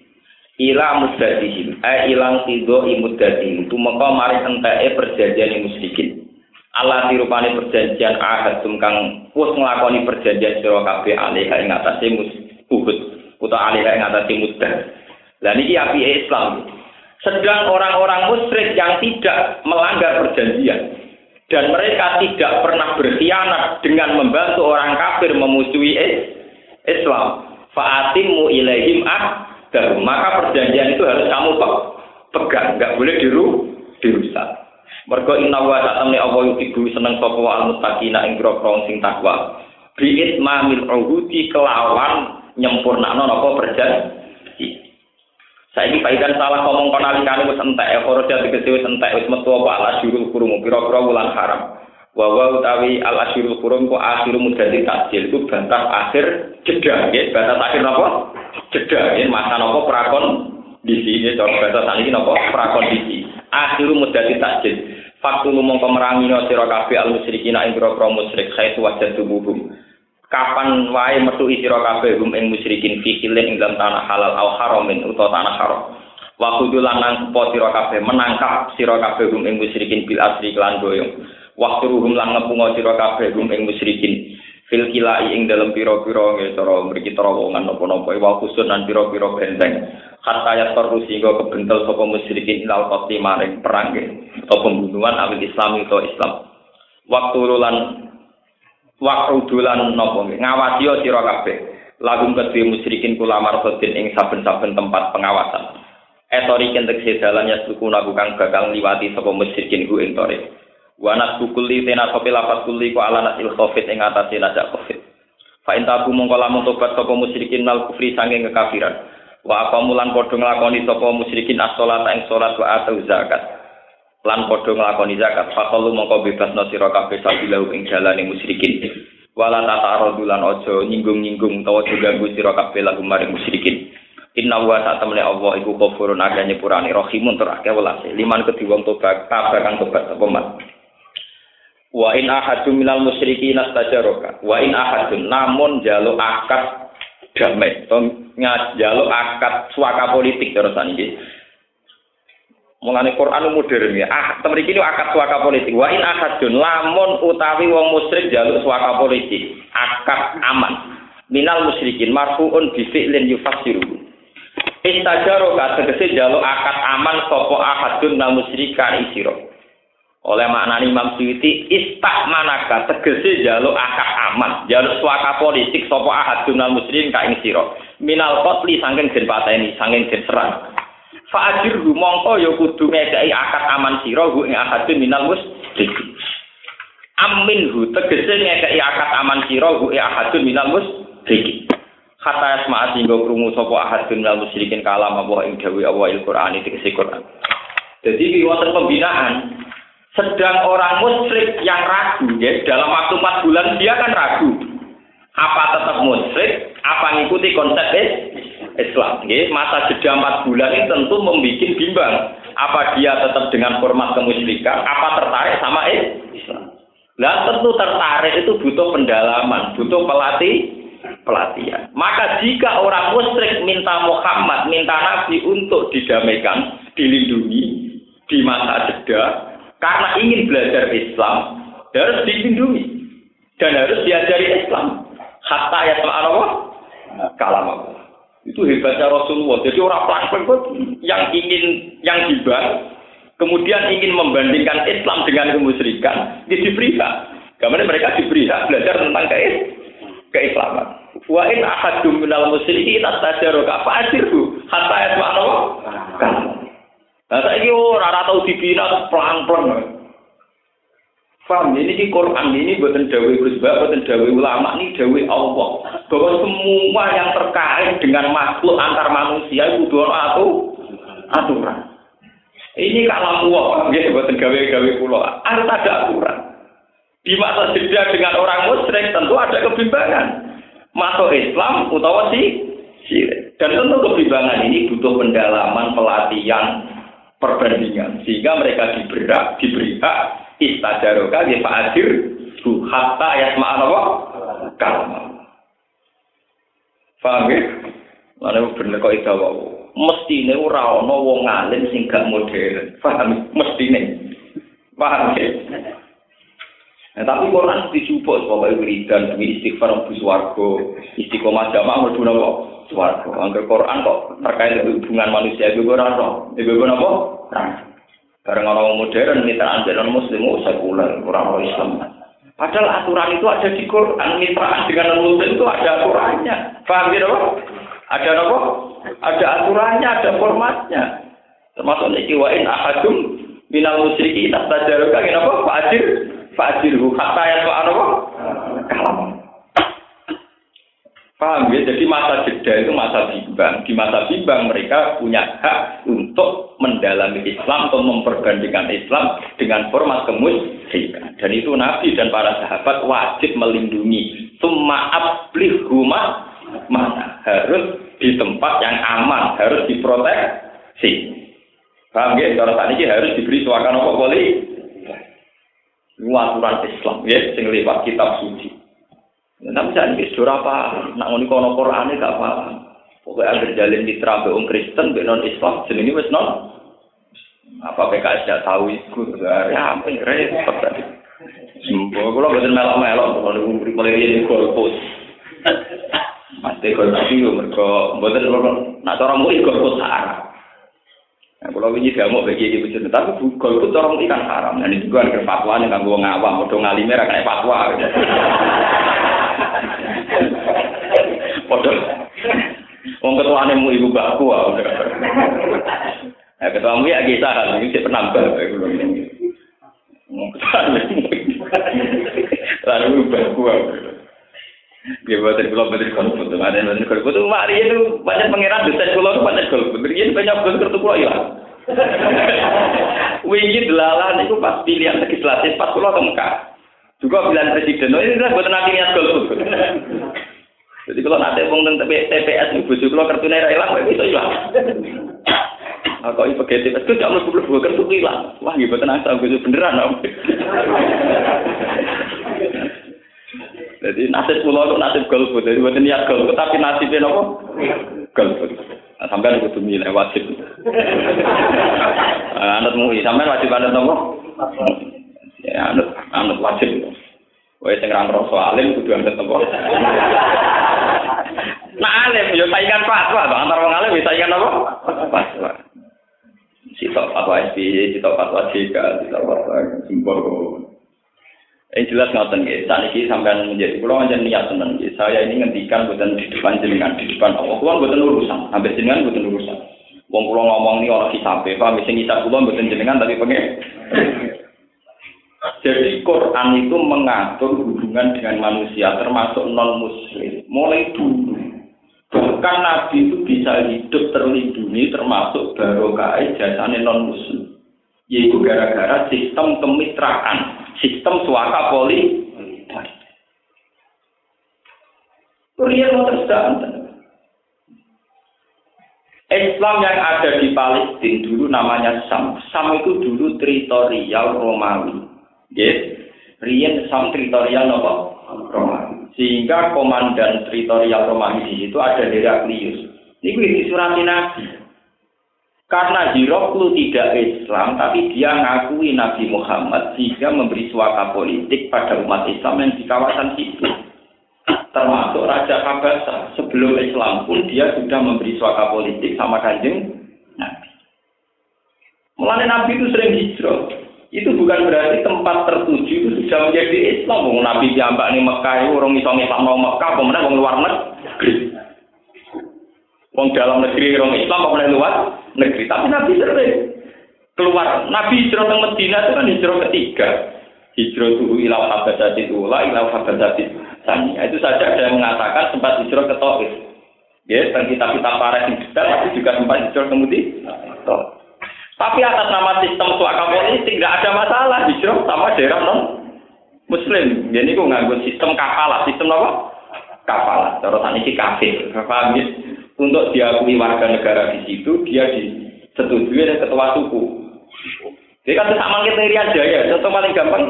Ila muddatihim eh ilang tido imuddatihim tumeka mari enteke perjanjian musyrikin. Allah dirupani perjanjian ahad kang wis nglakoni perjanjian sira kabeh alih ing atase Uhud. Utawa alih ing atase muddah lah niki Islam. Sedang orang-orang musyrik yang tidak melanggar perjanjian dan mereka tidak pernah berkhianat dengan membantu orang kafir memusuhi Islam fa'atimu ilaihim dan maka perjanjian itu harus kamu pegang, nggak boleh diru dirusak. Mergo inna wa ta'amni Allah ibu seneng sapa wa al-muttaqina ing sing takwa. Bi'it mamil kelawan nyempurnakno napa perjanji. Saiki paikan salah ngomong kon alikane wis entek, ora dadi wis entek, wis metu apa? Ala syurul kurum pira-pira wulan haram. wa wa utawi al asyirul qurum ku akhiru mudati takjil itu batas akhir jeda ya batas akhir apa jeda ya masa nopo prakon di sini cara batas ini nopo prakondisi akhiru mudati takjil faktu lumong pemerangi no siro kafe al musyrikin ing pro musyrik saya wajah tubuhum kapan wae metu siro kafe hum ing musyrikin fi ing dalam tanah halal au haramin utawa tanah haram. Wa kudulan nang siro kafe menangkap siro kafe hum ing musyrikin bil asri kelan doyong waktu ruhum lan ngepungo sira kabeh rum ing musyrikin fil kilai ing dalam piro-piro nggih cara mriki terowongan napa-napa. Wa khusus lan piro-piro benteng. Hatta ya terus sehingga kebentel sapa musyrikin ilal qati maring perang atau pembunuhan awil Islam itu Islam. Waktu lan waktu dulan napa ngawasi sira kabeh lagum kedhe musyrikin kula marhodin ing saben-saben tempat pengawasan etori kentek sedalannya suku nabu kang bakal liwati sapa musyrikin ku ing tore Wanas bukuli tena sopi lapat kuli ku ala nasil covid ing atasi najak covid. Fa intabu mongko lamun tobat sapa musyrikin nal kufri sange kekafiran. Wa apa mulan padha nglakoni sapa musyrikin as-salat ing salat wa atu zakat. Lan padha nglakoni zakat. Fa kalu mongko bebasno sira kabeh sabilahu ing jalane musyrikin. Wala tata lan aja nyinggung-nyinggung utawa juga ganggu sira kabeh lagu maring musyrikin. Inna wa ta temene Allah iku kafurun agane purane rahimun tur akeh welase. Liman kedhi wong tobat kabeh kang tobat apa Wa in ahadun minal musyrikin astajaraka. Wa in ahadun namun jaluk akad damai. To jaluk akad suaka politik terus iki. Mulane Quran modern ya. Ah, temen iki akad suaka politik. Wa in akadun lamun utawi wong musyrik jaluk suaka politik, akad aman. Minal musyrikin marfuun bi fi'lin yufassiru. Istajaro ka tegese jaluk akad aman sapa ahadun nal musyrika isiro. Oleh maknani Imam Suyuti manaka tegese jaluk akad aman, jaluk suaka politik sapa ahadun nal musyrikin ka ing sira. Minal qatli saking den pateni, saking den serang. Fa'ajir mongko ya kudu ngekei akad aman sira hu ing akadun minal musrik. Amin hu tegese ngekei akad aman sira hu ing akadun minal musrik. Kata asma sehingga krungu sapa ahadun minal musyrikin kalam apa ing dawuh Allah Al-Qur'an iki Quran. Jadi di wonten pembinaan sedang orang musyrik yang ragu ya dalam waktu 4 bulan dia kan ragu apa tetap musyrik apa ngikuti konsep Islam. Masa jeda 4 bulan ini tentu membuat bimbang. Apa dia tetap dengan format kemusyrikan, apa tertarik sama Islam. Nah, tentu tertarik itu butuh pendalaman, butuh pelatih pelatihan. Maka jika orang musyrik minta Muhammad, minta Nabi untuk didamaikan, dilindungi di masa jeda, karena ingin belajar Islam, harus dilindungi dan harus diajari Islam. Hatta ya Allah, kalam Allah. Itu hebatnya Rasulullah. Jadi orang pelan yang ingin yang tiba, kemudian ingin membandingkan Islam dengan kemusyrikan, dia diberi hak. Karena mereka diberi hak belajar tentang ke keislaman. Wa in ahadum minal musyrikin tastajaru ka fa'ajirhu hatta yasma'na wa. Nah, saiki ora ora tau dibina pelan-pelan. Paham? Ini di Quran ini buatan dawe Gus buatan dawe ulama ini dawe Allah. Bahwa semua yang terkait dengan makhluk antar manusia itu dua atau aturan. Ini kalau Allah, ya buatan gawe-gawe pulau. Harus ada aturan. Di masa jeda dengan orang musyrik tentu ada kebimbangan. Masuk Islam utawa si. Dan tentu kebimbangan ini butuh pendalaman, pelatihan, perbandingan. Sehingga mereka diberi diberi hak istajaroka ya Pak Adir bu hatta yasma'an apa? Kalma. Paham ya? Mana bener kok itu Mesti ini ora ana wong alim sing gak modern. Paham? Mesti ini. Paham ya? Nah, tapi Quran disupport bahwa wiridan demi istighfar mlebu swarga, istiqomah jamaah mlebu napa? Swarga. Angger Quran kok terkait hubungan manusia itu ora ono. Iku napa? Karena orang modern mitraan dengan muslim oh sekuler, orang Islam. Padahal aturan itu ada di Quran, mitraan dengan muslim itu ada aturannya. Paham gitu Ada apa? Ada aturannya, ada formatnya. Termasuk niki wa in ahadum minal musyrikin tajaruka apa? Fa'ajir fa'ajirhu hatta ya apa? Kalam. Paham ya? Jadi masa jeda itu masa bimbang. Di masa bimbang mereka punya hak untuk mendalami Islam atau memperbandingkan Islam dengan format kemusyrikan. Dan itu Nabi dan para sahabat wajib melindungi. Summa ablih rumah mana harus di tempat yang aman, harus diproteksi. Paham ya? Saat ini harus diberi suakan apa boleh? Ini aturan Islam ya, sing lewat kitab suci. Tapi saya ini sudah apa? Nak ngoni kono Quran gak apa. Pokoknya agar jalin mitra be Kristen, be non Islam, ini wes non. Apa PKS tidak tahu itu? Ya, apa ini repot tadi. Sembuh, kalau betul melok-melok, kalau diberi mulai ini golput. Golput itu, mereka betul nak orang mau golput haram. Nah, kalau ini gak mau bagi ibu cerita, tapi golput orang ikan haram. Dan itu juga ada fatwa yang nggak ngawam, udah ngalimnya kayak fatwa. Wong ketuane mu ibu bakku ah. Nah, ketua mu ya kita kan ini penambah Lalu bakku ah. Ya buat kalau betul kalau betul ada yang kalau betul mari itu banyak pangeran kalau itu banyak kalau betul ini banyak betul kartu pulau hilang. Wingi delalan itu pas pilihan legislatif pas pulau Mekah. Juga pilihan presiden, oh, ini kan buat nanti niat golput. Jadi kalau nanti wong tentang TPS nih bujuk kalau kartu naira hilang, itu hilang. Nah, kok ibu TPS itu jangan lupa lupa kartu hilang. Wah, gitu tenang sama gue beneran om. Jadi nasib pulau itu nasib golput, jadi buat niat golput, tapi nasibnya apa? Golput. Nah, sampai aku tuh milih wajib. anut MUI, sampean wajib anut nopo? Ya anut anut wajib. Wae sing ra ngrasa alim kudu anut nopo? Nah alim yo saingan fatwa, antara wong alim bisa saingan apa? Fatwa. Sitok fatwa SPY, sitok fatwa JK, sitok fatwa Simpor. Ini jelas ngoten nggih. Saat ini sampai menjadi pulau aja niat tenan nggih. Saya ini ngendikan buatan di depan jenengan, di depan Allah. Kulo buatan urusan, hampir jenengan buatan urusan. Wong kula ngomong ini orang hisabe, paham sing hisab kula buatan jenengan tapi pengen. Jadi Quran itu mengatur hubungan dengan manusia termasuk non muslim mulai dulu. Bahkan Nabi itu bisa hidup terlindungi termasuk barokah jasane non muslim. Yaitu gara-gara sistem kemitraan sistem suaka poli. Mau Islam yang ada di Palestina dulu namanya Sam. Sam itu dulu teritorial Romawi. Yes. Rian Sam teritorial apa? Romawi. Sehingga komandan teritorial Romawi di situ ada Heraklius. Ini di surat Nabi. Karena Hiroklu tidak Islam, tapi dia ngakui Nabi Muhammad sehingga memberi suaka politik pada umat Islam yang di kawasan situ. Termasuk Raja Kabasa. Sebelum Islam pun dia sudah memberi suaka politik sama kanjeng Nabi. Mulai Nabi itu sering hijrah. Itu bukan berarti tempat tertuju itu sudah menjadi Islam. Nabi diambak nih Mekah, orang Islam Islam mau Mekah, kemudian orang luar negeri. Wong dalam negeri orang Islam boleh luar negeri. Tapi Nabi sering keluar. Nabi hijrah ke Medina itu kan hijrah ketiga. Hijrah tuh ilau habasati ula, ilau habasati sani. Itu saja ada yang mengatakan sempat hijrah ke Taif. Ya, dan kitab-kitab para yang detail, tapi juga sempat hijrah ke Medina. Tapi atas nama sistem suaka politik tidak ada masalah hijrah sama daerah non Muslim. Jadi aku nganggur sistem kafalah, sistem apa? Kafalah. Terus ini kafir. Paham ya? untuk diakui warga negara di situ, dia disetujui oleh ketua suku. Jadi kan sama kita Irian Jaya, contoh paling gampang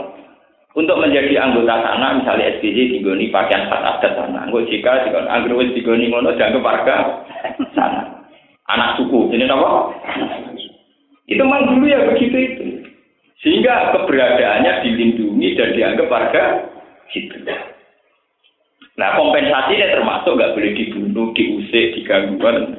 untuk menjadi anggota sana, misalnya SPJ digoni pakaian khas adat sana, anggota jika digoni anggota digoni ngono dianggap warga sana, anak suku, ini apa? Itu memang dulu ya begitu itu, sehingga keberadaannya dilindungi dan dianggap warga situ. Nah kompensasinya termasuk nggak boleh dibunuh, diusik, digangguan.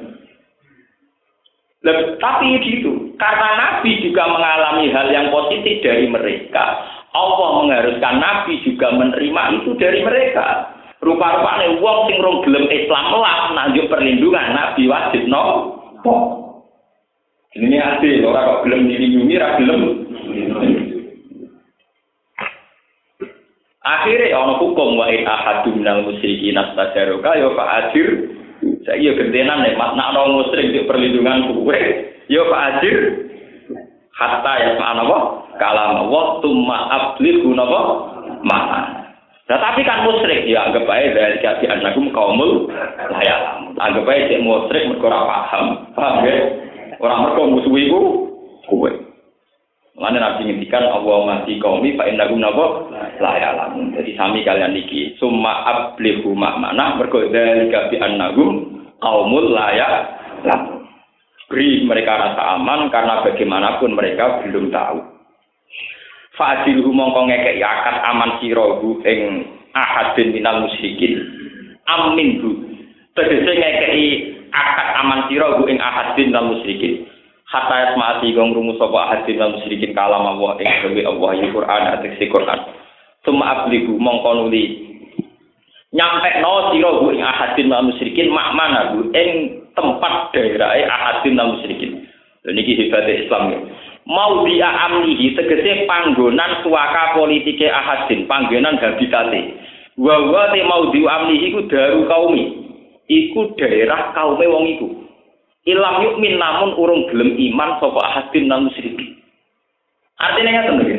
Tapi gitu, karena Nabi juga mengalami hal yang positif dari mereka, Allah mengharuskan Nabi juga menerima itu dari mereka. Rupa-rupanya wong sing rong gelem Islam lah nanjuk perlindungan Nabi wajib no. Ini adil, orang kok gelem dilindungi, ra gelem Akhirnya ono hukum wa in ahadun minal musyrikin astajaroka ya fa'ajir. Saya iya gentenan nek makna ono musyrik di perlindungan kuwe. Ya fa'ajir. Hatta ya ma'ana apa? Kalam Allah tumma ablighu napa? Mana. Nah, tapi kan musyrik ya anggap aja dari kasih anagum kaumul layak. Anggap aja cek musyrik mergo ora paham. Paham ya? Orang mergo musuh iku kuwe. Mana nabi ngintikan Allah mati kaumi fa inna gum nabo la ya'lamun. Jadi sami kalian niki summa ablihu makna mergo dzalika bi annahum qaumul la ya'lamun. Beri mereka rasa aman karena bagaimanapun mereka belum tahu. Fa'adilhu mongko ngekek akad aman sirohu ing ahadin minal musyrikin. Amin bu. Tegese ngekei akad aman sirohu ing ahadin minal musyrikin. Hatta yasma'ati gong rumus sapa ahadin lan musyrikin kalam Allah ing dewe Allah ya Quran atiksi Quran. Summa abligu mongko nuli. Nyampe no sira ing ahadin lan musyrikin makmana bu ing tempat daerah ahadin lan musyrikin. Lha niki hebate Islam ya. Mau dia amnihi tegese panggonan suaka politike ahadin panggonan habitate. Wa wa te mau di amnihi ku daru kaumi iku daerah kaume wong iku Ilam yukmin namun urung gelem iman sapa ahadin nang musyrikin. Artinya ngeten lho.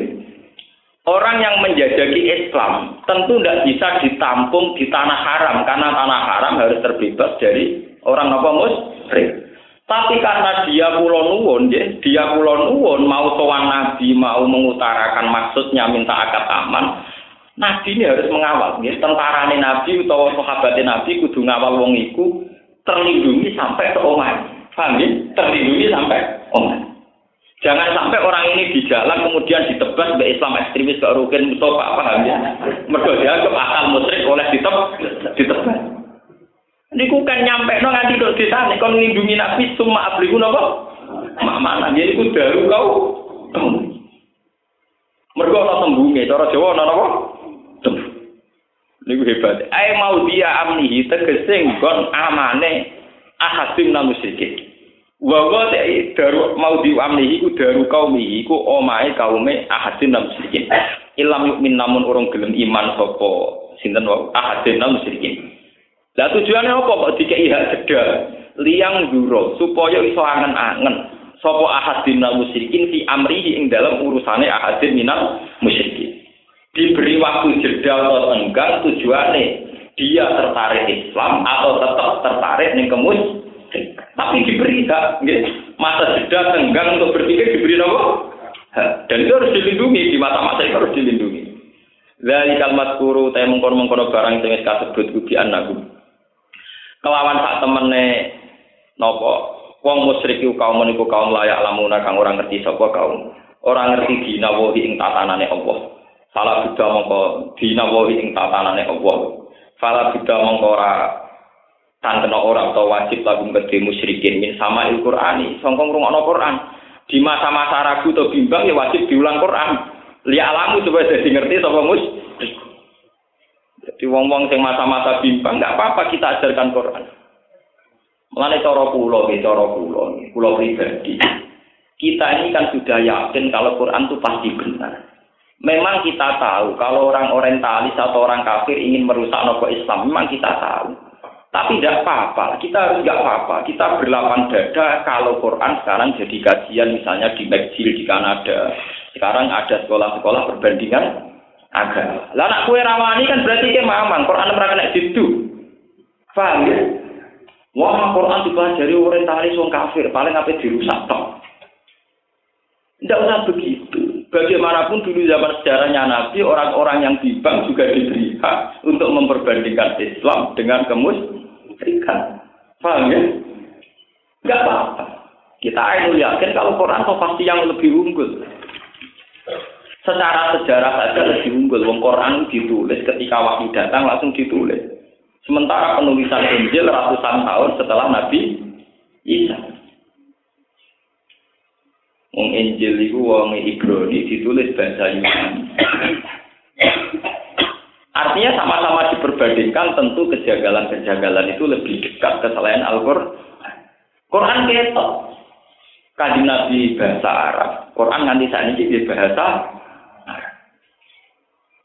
Orang yang menjajaki Islam tentu tidak bisa ditampung di tanah haram karena tanah haram harus terbebas dari orang apa musyrik. Tapi karena dia pulau nuwun, ya, dia pulau nuwun mau sowan nabi, mau mengutarakan maksudnya minta akad aman, nabi ini harus mengawal. Ya. Tentara nabi atau sahabat nabi kudu ngawal wong iku terlindungi sampai ke omah. Paham ya? Terlindungi sampai oman. Jangan sampai orang ini di jalan kemudian ditebas sebagai Islam ekstremis ke Rukin Mustafa paham ya? Mergo dianggap akal musyrik oleh ditebas. ditebas. Niku kan nyampe no nganti dok desa nih kon nglindungi Nabi semua abliku napa? Mak mana dia niku daru kau. Mergo ana tembunge cara Jawa ana napa? Niku hebat. Ae mau dia amnihi tegese nggon amane ahadim namu sedikit. Wa wa daru mau di amnihi ku daru kaumihi ku omahe kaume ahadim namu sedikit. Ilam yukmin namun orang gelem iman sapa sinten wa ahadim namu sedikit. Lah tujuannya apa kok dikei hak jeda liang duro supaya iso angen-angen sapa ahadin musyrikin fi amrihi ing dalam urusane ahadin minal musyrikin. Diberi waktu jeda atau enggang tujuannya dia tertarik Islam atau tetap tertarik ning kemus tapi diberi hak masa jeda tenggang untuk berpikir diberi apa? Dan itu harus dilindungi di masa-masa itu harus dilindungi. Dari kalimat kuru teh mengkono mengkono barang sing kasebut kubi anaku kelawan sak temene nopo? Wong musyrik kaum meniku kaum layak lamuna kang ora ngerti sapa kaum. Ora ngerti dinawahi ing tatanane Allah salah beda mongko dinawahi ing tatanane Allah salah beda mongko ora tan kena ora atau wajib lagu gede musyrikin min sama il Qur'ani sangka ngrungokno Qur'an di masa-masa ragu atau bimbang ya wajib diulang Qur'an liya alamu supaya jadi ngerti sapa musyrik jadi wong-wong sing masa-masa bimbang nggak apa-apa kita ajarkan Quran. Mulane cara kula nggih cara kula kula pribadi. Kita ini kan sudah yakin kalau Quran itu pasti benar. Memang kita tahu kalau orang orientalis atau orang kafir ingin merusak nopo Islam, memang kita tahu. Tapi tidak apa-apa, kita harus nggak apa-apa. Kita berlapan dada kalau Quran sekarang jadi kajian misalnya di McGill di Kanada. Sekarang ada sekolah-sekolah perbandingan agama. Lah anak kue rawani kan berarti ke mamang Quran ora kena didu. Paham ya? Wah, Quran dipelajari orientalis wong kafir, paling apa dirusak tok. Tidak usah begitu. Bagaimanapun dulu zaman sejarahnya Nabi, orang-orang yang bimbang juga diberi hak untuk memperbandingkan Islam dengan kemusyrikan. Paham ya? Enggak apa-apa. Kita akan yakin kalau Quran itu pasti yang lebih unggul. Secara sejarah saja lebih unggul. Wong Quran ditulis ketika waktu datang langsung ditulis. Sementara penulisan Injil ratusan tahun setelah Nabi Isa. Wong Injil itu wong Ibrani ditulis bahasa Yunani. Artinya sama-sama diperbandingkan tentu kejagalan-kejagalan itu lebih dekat ke selain Al-Qur'an. Quran ketok. Kaji Nabi bahasa Arab. Quran nanti saat ini bahasa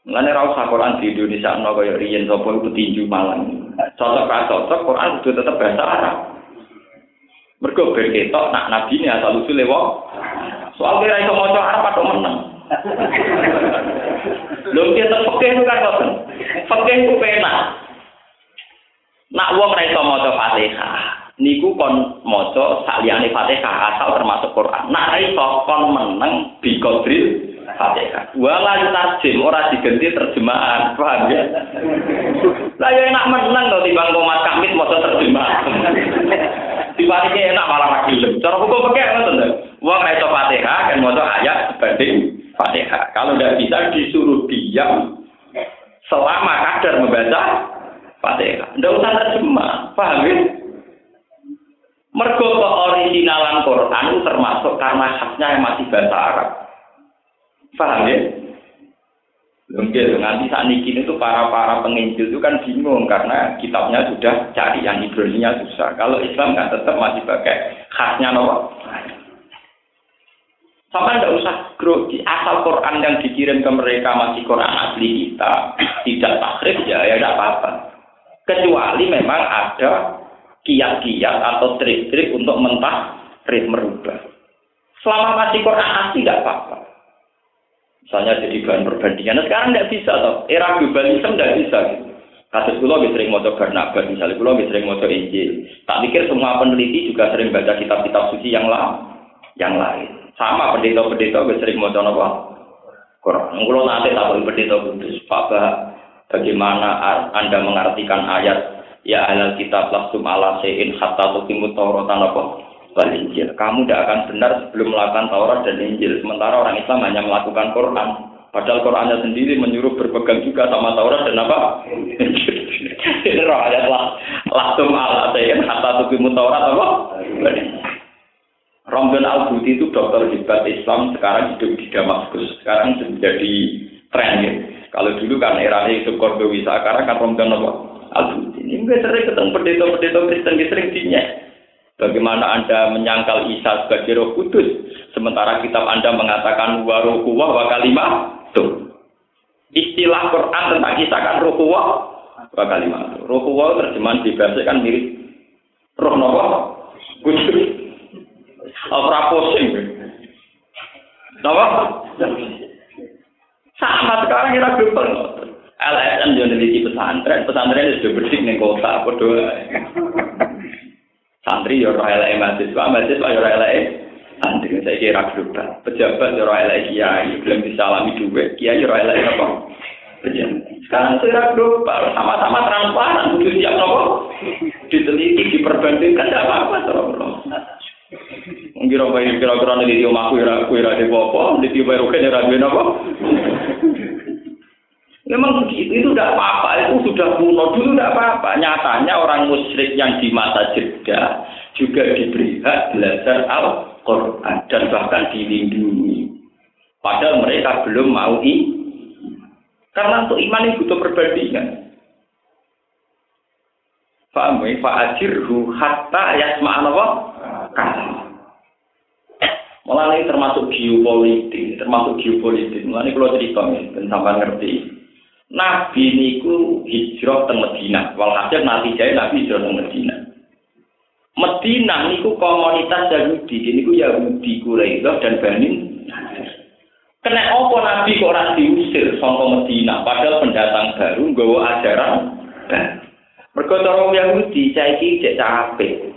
Mulane ra Quran di Indonesia ana kaya riyen sapa petinju malang. Cocok ra cocok Quran kudu tetep bahasa Arab. Mergo ben ketok nak nabi ini asal usule wong. Soal kira iso maca Arab atau menang. Lho kita fakih itu kan ngoten. Fakih itu penak. Nak wong ra iso maca Fatihah, niku kon maca saliyane Fatihah asal termasuk Quran. Nak ra kon meneng bi Fatihah. Wala tarjim ora diganti terjemahan, paham ya? Lah ya enak menang to timbang Mas Kamit maca terjemahan. Dibandingke enak malah ra gelem. Cara hukum pakai ngoten to. Wong iso Fatihah kan maca ayat sebanding Fatihah. Kalau tidak bisa disuruh diam selama kadar membaca Fatihah. Tidak usah terjemah, paham ya? Mergo originalan Quran termasuk karena khasnya yang masih bahasa Arab. Paham ya? Mungkin nanti saat ini itu para para penginjil itu kan bingung karena kitabnya sudah cari yang Ibrani-nya susah. Kalau Islam kan tetap masih pakai khasnya nopo. Sama tidak usah grogi asal Quran yang dikirim ke mereka masih Quran asli kita tidak takrif ya ya tidak apa-apa. Kecuali memang ada kiat-kiat atau trik-trik untuk mentah trik merubah. Selama masih Quran asli tidak apa-apa. Misalnya jadi bahan perbandingan. Nah, sekarang tidak bisa toh. Era globalisme tidak bisa. Gitu. Kasus kulo lebih sering motor Barnabas, misalnya kulo lebih sering motor Injil. Tak pikir semua peneliti juga sering baca kitab-kitab suci yang lain. Yang lain. Sama pendeta-pendeta lebih sering motor apa? Quran. Kulo nanti tak pendeta kudus. Pak bagaimana Anda mengartikan ayat ya alal kitab langsung ala sein hatta tukimu tauratan apa? Wal Injil. Kamu tidak akan benar sebelum melakukan Taurat dan Injil. Sementara orang Islam hanya melakukan Quran. Padahal Qurannya sendiri menyuruh berpegang juga sama Taurat dan apa? Ini roh ayat lah. Langsung ala saya kan kata tukimu Taurat apa? Romdan al itu dokter hebat Islam sekarang hidup di Damaskus. Sekarang menjadi tren ya. Kalau dulu kan era itu Kordowi, sekarang kan Romdan? Al. Ini gue sering ketemu pendeta-pendeta Kristen sering dinya. Bagaimana Anda menyangkal Isa sebagai roh kudus, sementara kitab Anda mengatakan waruhuwah wa kalimah tuh. Istilah Quran tentang Isa kan ruhuwah wa kalimah. Ruhuwah terjemahan dibahasa kan mirip roh nopo kudus. Ora pusing. Napa? Sama sekarang kira global. LSM neliti pesantren, pesantren sudah bersih ning kota, padha Santri yo ora elek mahasiswa, mahasiswa yo ora elek santri. Saya kira global. Pejabat yo ora elek kiai, belum disalami duit, kiai yo ora elek apa? Pejabat. Sekarang secara global, sama-sama transparan, butuh siap nopo, diteliti, diperbandingkan, tidak apa-apa, Kira-kira kira-kira nih di omahku ya aku ya ada apa, di tiba rugen ya ada apa. Memang begitu, itu tidak apa-apa, itu sudah kuno dulu tidak apa-apa. Nyatanya orang musyrik yang di masa jeda juga diberi hak belajar Al-Quran dan bahkan dilindungi. Padahal mereka belum mau i. Karena untuk iman itu butuh perbandingan. Fa'amu fa'ajirhu hatta yasma'an Allah. Malah ini termasuk geopolitik, termasuk geopolitik. Malah ini kalau cerita dan sampai ngerti. Nabi niku hijrah ke Medina. Walhasil nanti jaya Nabi hijrah ke Medina. Medina niku komunitas Yahudi. Ini ku Yahudi Quraisy dan Bani Kena apa Nabi kok ora diusir saka Medina padahal pendatang baru nggawa ajaran. Mergo cara Yahudi saiki cek capek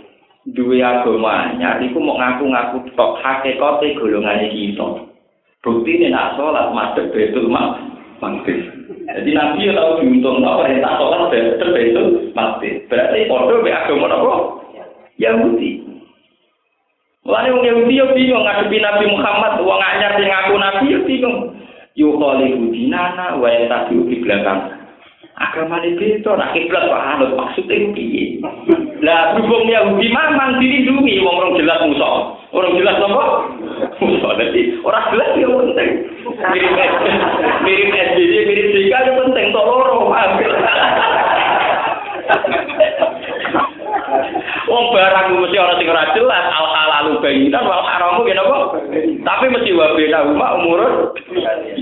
duwe agama anyar iku mau ngaku-ngaku tok hakikate golongane kita. Bukti ini nak sholat madhep mak mangkis. Jadi Nabi yang tahu diuntung no perintah sholat betul betul mati. Berarti podo be agama apa? Yahudi. Mulane wong Yahudi yo bingung ngadepi Nabi Muhammad wong anyar sing ngaku Nabi yo bingung. Yo khalifu dinana wa yatabi'u di belakang agama ini itu nak kiblat pak Hanut maksudnya piye lah berhubung Yahudi mamang dilindungi wong orang jelas musuh orang jelas apa musuh jadi orang jelas ya penting mirip mirip SBY mirip Sika ya penting tolong Wong barang mesti orang sing ora jelas al halalu bayinan wal haramu ya napa tapi mesti wa bena umur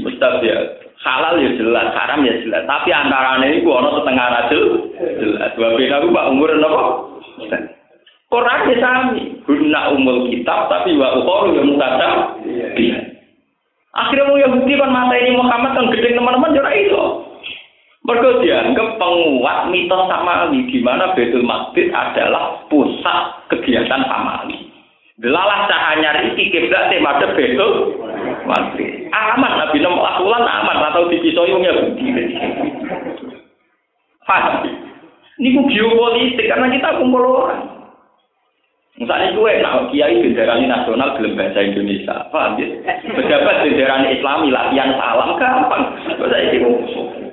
mustabiat halal ya jelas, haram ya jelas. Tapi antaranya itu ono setengah rajul jelas. Beda aku pak umur nopo. Quran ya sami. Guna umul kitab tapi wa ukhor yang mutada. Akhirnya mau Yahudi kan mata ini Muhammad yang gede teman-teman jadi itu. Mereka dianggap penguat mitos Samawi di mana Betul Masjid adalah pusat kegiatan Samawi. Delalah cahanya riki kiblat tema betul mati. Aman Nabi nom lakulan aman atau dipisoi wong Yahudi. Paham? Ini geopolitik karena kita kumpul orang. Misalnya gue, nah kiai benderani nasional belum bahasa Indonesia, paham ya? Pejabat benderani Islami latihan salam gampang. Bahasa itu,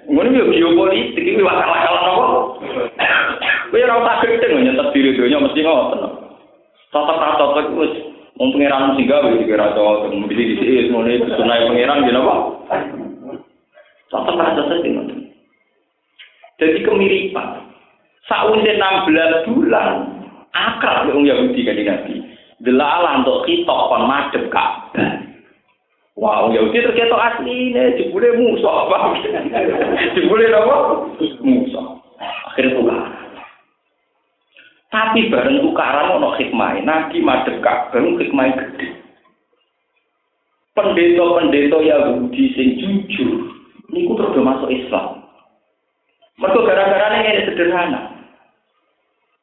ini geopolitik ini wakal-wakalan apa? Gue usah gedeng nyetet diri dunia mesti ngotot. Cocok wis wong pangeran sing gawe dikira cocok mesti disi semono itu sunai pangeran gini apa? Cocok sing Jadi kemiripan. Sausé 16 bulan akal wong Yahudi kan Nabi. Delalah untuk kita kon madhep Ka'bah. Wah, wow, Yahudi terketok asli ini, jebule musuh apa? jebule apa? Musuh. Akhirnya tuh Tapi bareng tukaran ono hikmah. Nabi madhep Ka'bah hikmah gede. Pendeta-pendeta Yahudi sing jujur niku terus masuk Islam. Mergo gara-gara ini sederhana.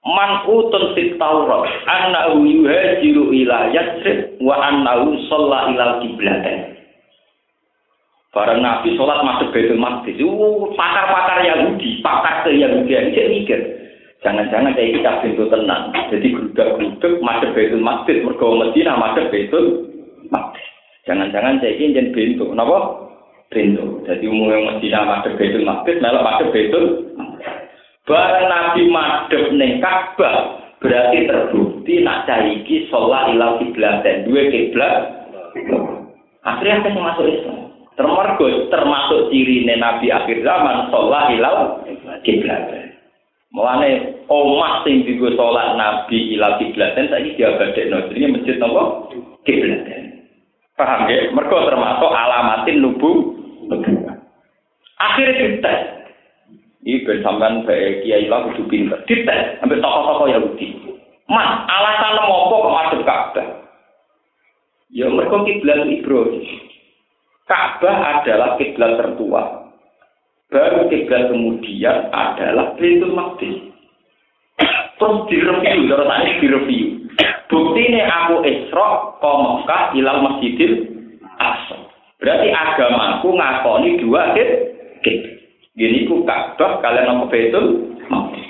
Man utun fit Taurat annahu yuhajiru ila Yatsrib wa annahu shalla ila qiblatain. Barang Nabi sholat masuk Baitul Maqdis, pakar-pakar Yahudi, pakar ke Yahudi ini mikir. Jangan-jangan saya ini pintu tenang. Jadi gerudak-geruduk madep betul masjid. Mergo Medina madep betul masjid. Jangan-jangan saya ini jadi pintu. Kenapa? Pintu. Jadi umumnya Medina madep betul masjid. Malah madep betul Barang Nabi madep neng Ka'bah berarti terbukti nak caiki sholat ilau kiblat dan dua kiblat. Akhirnya saya masuk Islam. Termasuk termasuk ciri Nabi akhir zaman sholat ilau kiblat. Mulane omah sing digo salat Nabi ila kiblaten saiki diabadekno jenenge masjid napa? Kiblaten. Paham ya? Mergo termasuk alamatin nubu. Akhirnya dites. Ini ben sampean bae kiai lah kudu pinter. Dites sampai tokoh-tokoh Yahudi. Mas, alasan apa kok masuk Ka'bah? Ya mereka kiblat Ibrahim. Ka'bah adalah kiblat tertua. Baru kiblat kemudian adalah Baitul Maqdis. Terus direview, terus tadi direview. Bukti ini aku Isra ke Mekah hilal Masjidil Aqsa. Berarti agamaku ngakoni dua kiblat. Gini ku Ka'bah kalian Baitul Maqdis.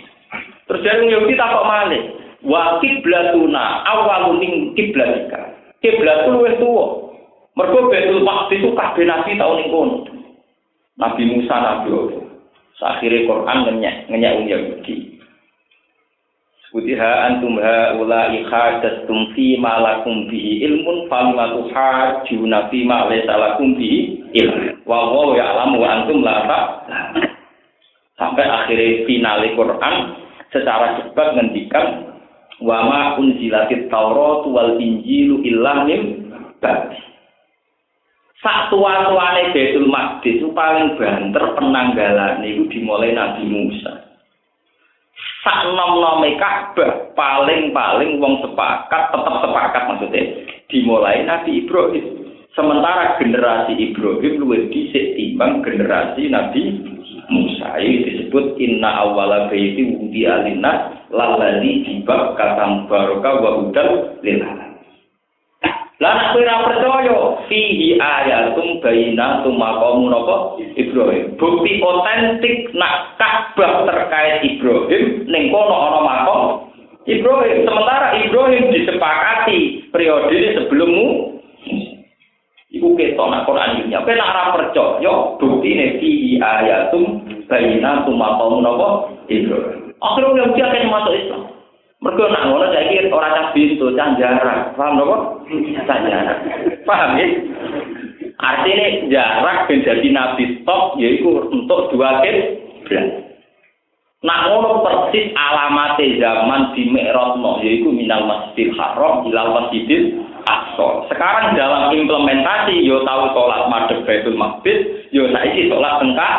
Terus dari Yahudi tak kok malih. Wa kiblatuna awalun ning kiblatika. Kiblat luwih tuwa. Mergo Baitul Maqdis itu kabeh nabi tahun ning kono. Nabi Musa, Nabi. Akhirnya Quran ngenyek, ngenyek Yahudi. Sutiha antum haula ikhadastum fi ma lakum bihi ilmun famma tuhajjuna fi ma laysa lakum bihi ilmun. Wa huwa ya'lamu wa antum la Sampai akhirnya final Quran secara cepat ngendikan wa ma unzilatit Taurat wal Injilu illa min ba'di. Sak tua-tuane Baitul Maqdis paling banter penanggalan itu dimulai Nabi Musa. Sak nom-nome Ka'bah paling-paling wong sepakat, tetap sepakat maksudnya dimulai Nabi Ibrahim. Sementara generasi Ibrahim luwih dhisik timbang generasi Nabi Musa. Ini disebut inna awwala baiti wudi alina lalali dibab katam barokah wa hudal lil Nek kowe ora percaya fihi ayatum bayyinatum maqamu napa Ibrahim. Bukti otentik nak Ka'bah terkait Ibrahim ning kono ana makam Ibrahim. Sementara Ibrahim disepakati periode sebelummu Iku ketok nak Quran ini. Kowe nek ora percaya buktine fihi ayatum bayyinatum maqamu napa Ibrahim. Akhirnya dia masuk Islam. Mergo nak ngono saiki ora cah bintu, cah jarak. Paham napa? Cah jarak. Paham ya? Artinya jarak ben dadi nabi stop yaiku untuk dua kiblat. Nak ngono persis alamate zaman di Mi'rajno yaiku minal Masjidil Haram ilal Masjidil Aqsa. Sekarang dalam implementasi yo tahu sholat madhep Baitul Maqdis, yo saiki sholat tengkak.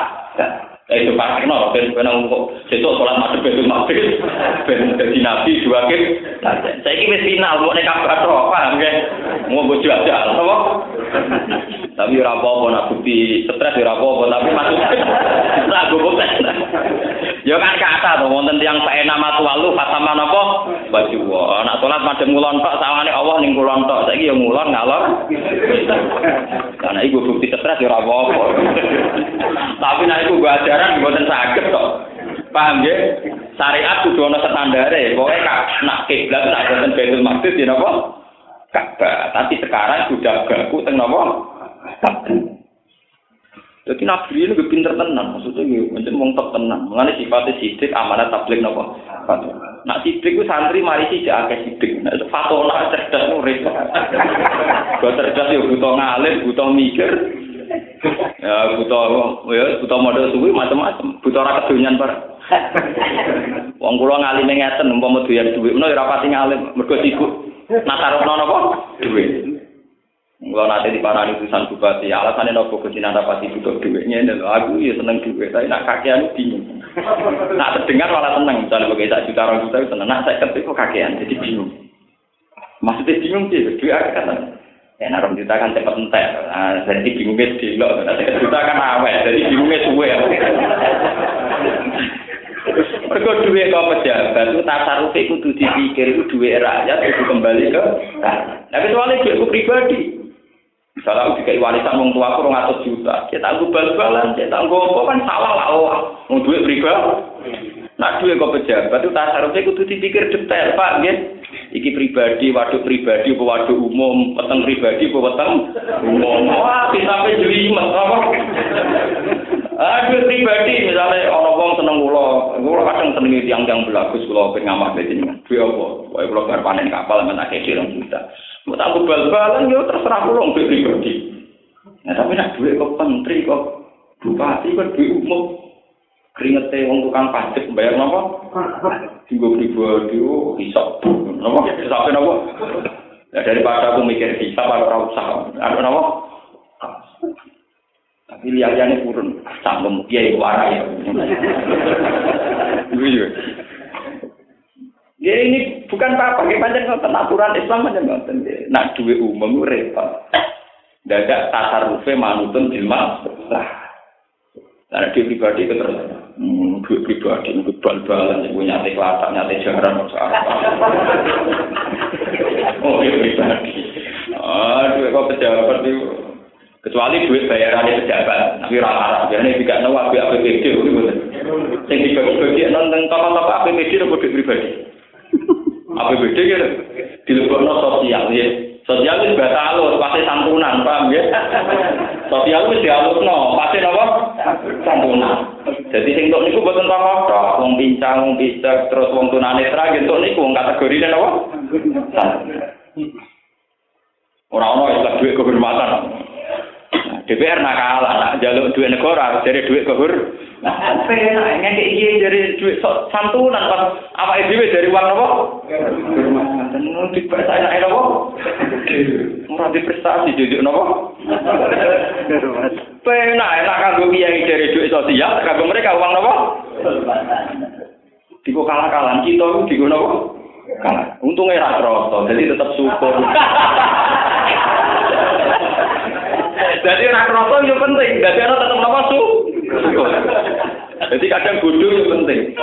Eh itu pas kenal, ben ben kok sesuk sholat madhep itu maghrib, ben dadi nabi dua kip. Saya ini final, mau nek kabar paham ya? Mau bojo aja, apa? Tapi ora apa-apa nak bukti stres ora apa-apa, tapi maksudnya ora gue Ya kan kata tuh, wonten tiang Pak nama tualu fatama napa? Baju. Nak salat madhep ngulon tok sawane Allah ning ngulon tok. Saiki ya ngulon ngalor. Karena iku bukti stres ora apa-apa. Tapi nek iku gua aja ajaran mboten saged kok. Paham ya? Syariat kudu ana standare. Pokoke kak nak kiblat nak boten Baitul Maqdis ya napa? Ka'bah. Tapi sekarang sudah baku teng napa? Jadi nabi ini gue pinter tenang, maksudnya gue macam mau top tenang. Mengenai sifatnya sidik, amanat tablik nopo. Nak sidik gue santri mari sih jaga sidik. Nah, fatona cerdas nuris. Gue cerdas ya butuh ngalir, butuh mikir, ya butuh ya butuh modal suwi macam-macam butuh ora kedonyan par wong kula ngalime ngeten umpama doyan dhuwit menawa ora pati ngalim mergo sibuk. Nasarupno napa? Dhuwit Gua nanti di parani tulisan bupati, alasannya nopo ke sini pati butuh duitnya, aku ya seneng duit, tapi nak kakean bingung. Nak terdengar malah seneng, misalnya bagi tak juta orang juta seneng, nak saya ketik kakean, jadi bingung. Maksudnya bingung sih, duit aku kata, Ya, nah, juta kan cepat entek. Nah, jadi bingungnya sedilok. Nah, juta kan awet, jadi bingungnya suwe. Mereka duit kau pejabat itu tasaruf itu dipikir itu duit rakyat itu kembali ke Nah kecuali duitku pribadi. Misalnya aku dikai warisan wong tua aku ngatur juta, kita tangguh bal-balan, kita tangguh apa kan salah lah, mau duit pribadi. Nak duwe kok pejabat itu tasarufnya kudu dipikir detail, Pak, nggih. Iki pribadi, waduk pribadi, apa waduk umum, peteng pribadi, apa peteng umum. Wah, sampai jelimet apa? Aduh pribadi misalnya orang wong seneng kula, kula kadang seneng tiang-tiang belagus kula pengen ngamah jenengan. Duwe apa? Kula bar panen kapal men akeh dirong juta. Mau tak bal-balan yo terserah kula untuk pribadi. Nah tapi nak duit kok menteri kok bupati kok duit umum keringetnya wong tukang pajak bayar apa? Tinggal pribadi, hisap, apa? Hisapin apa? Ya daripada aku mikir hisap, aku ora usah. Apa? Tapi lihat-lihatnya turun, sanggup, iya itu warai ya. Iya. Ya ini bukan apa-apa, ini ngoten aturan Islam panjang ngoten. Nak duit umum itu repot. Dadak tasarrufe manutun bilma. Karena dia pribadi itu terus hmm, duit pribadi itu bal-balan, ibu nyate kelatak, nyate jarang, Oh, dia pribadi. Ah, duit kok pejabat itu. Kecuali duit bayarannya pejabat, tapi rata-rata biasanya juga nawa api APBD itu Yang dibagi-bagi nonton toko-toko APBD itu duit pribadi. APBD gitu, dilebokno sosial ya. Sosial itu bahasa halus, pasti santunan, paham ya? Sosial itu dihalusno, pasti apa? Santunan. Jadi sing tok niku boten tokoh tok, wong pincang, wong picek, terus wong tunanetra gitu niku wong kategori apa? Ora-ora istilah duit kehormatan. DPR nakal, nak jaluk duit negara, jadi duit kehor. Nah, penak ngene iki dari duit santunan pas apa dhewe dari uang apa? Kehormatan. Di bahasa enak apa? Ora di prestasi jujuk napa? Penak enak kanggo kiai dari duit sosial, kanggo mereka uang napa? Diko kalah-kalan kita diko napa? Kalah. Untungnya ra kroso, jadi tetap syukur. Jadi ora kroso yo penting. Dadi ana tetep napa su? Jadi kadang bodoh yo penting.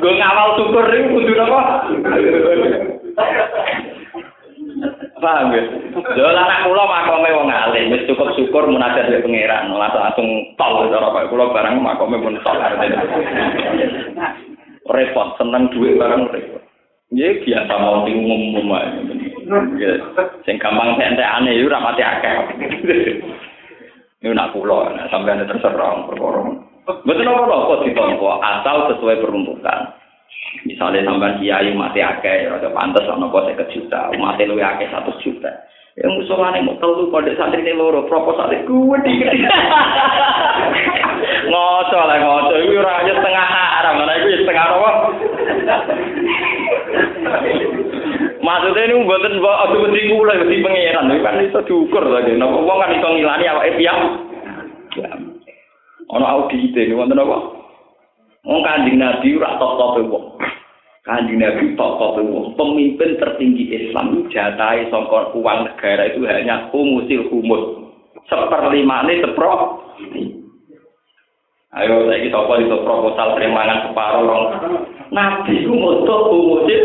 Gue ngawal syukur ini kudu napa? Paham ya? Lho anak kula makome wong alim, wis cukup syukur munajat ya pangeran, langsung langsung tol cara Pak kula barang makome pun tol. Repot, seneng duit barang repot. Ya biasa mau umum-umum aja. Sing gampang entek aneh iku ora mati akeh. Ini nak kula, sampai terserah perkara. Betul apa apa ditompo asal sesuai peruntukan. Misalnya sampai kiai mati akeh, rada pantas ana apa 50 juta, mati luwih akeh 100 juta. Yang musuhane mau telu pada santri ini loro proposal gue di ngoco lah ngoco itu raja setengah haram mana itu setengah apa Maksudnya ini buatan bawa aku mesti kula mesti pangeran, kan itu diukur lagi. Nopo wong kan iso ngilani awake piam. Ono audit ini wonten apa? Wong Kanjeng Nabi ora top-top wong. Kanjeng Nabi top-top wong. Pemimpin tertinggi Islam jatahe sangka uang negara itu hanya humusil humus. Seperlima ini sepro. Ayo saya kita apa itu proposal terimanan separuh orang. Nabi itu moto humusil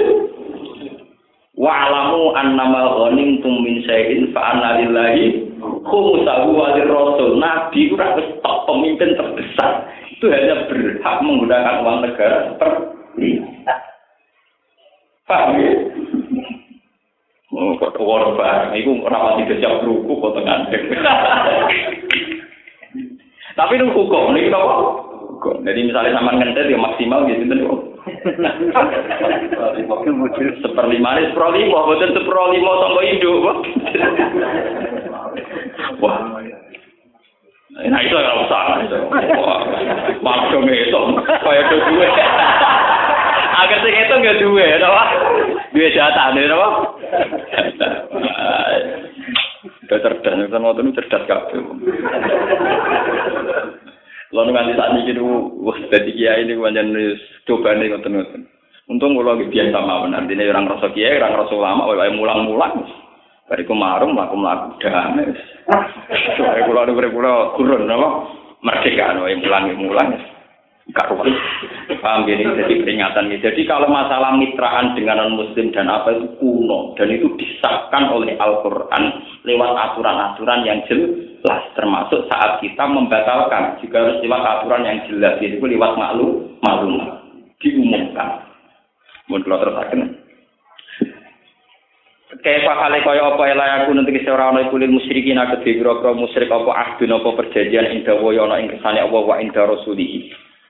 Wa'lamu annama ghanimtum min syai'in fa anna lillahi khumsahu wa rasul. Nabi itu wis top pemimpin terbesar. Itu hanya berhak menggunakan uang negara seperti Paham ya? Oh, kok war barang, itu rapat tidak siap ruku kok tengah. Tapi hukum, ini apa? Jadi misalnya sama ngentet ya maksimal gitu. Seperlima ini seperlima, bukan seperlima sama hidup. Wah. Nah itu nggak usah. Malah dong itu, kayak itu dua. Agar sing itu nggak dua, apa? Dua jatah, nih, apa? Udah cerdas, itu waktu itu cerdas kabel. Lalu nganti saat ini itu, wah, jadi kiai ini banyak coba nih ngoten ngoten. Untung kalau lagi biasa mawon, artinya orang rasa kiai, orang rasa lama, wae mulang-mulang. Bariku marung, mlaku mlaku damai. Soale kula nu kula kurun apa? Merdeka wae mulang-mulang. Karuan. Paham gini, jadi peringatan ini. Jadi kalau masalah mitraan dengan non-muslim dan apa itu kuno. Dan itu disahkan oleh Al-Quran lewat aturan-aturan yang jelas. Termasuk saat kita membatalkan. Juga harus lewat aturan yang jelas. Jadi lewat maklum malum diumumkan. Mun kula terusaken. Kayak hale kaya apa ela aku nanti kese ora ana iku lil musyrikin aku pira-pira musyrik apa ahdun apa perjanjian ing dawa ana ing kersane apa wa.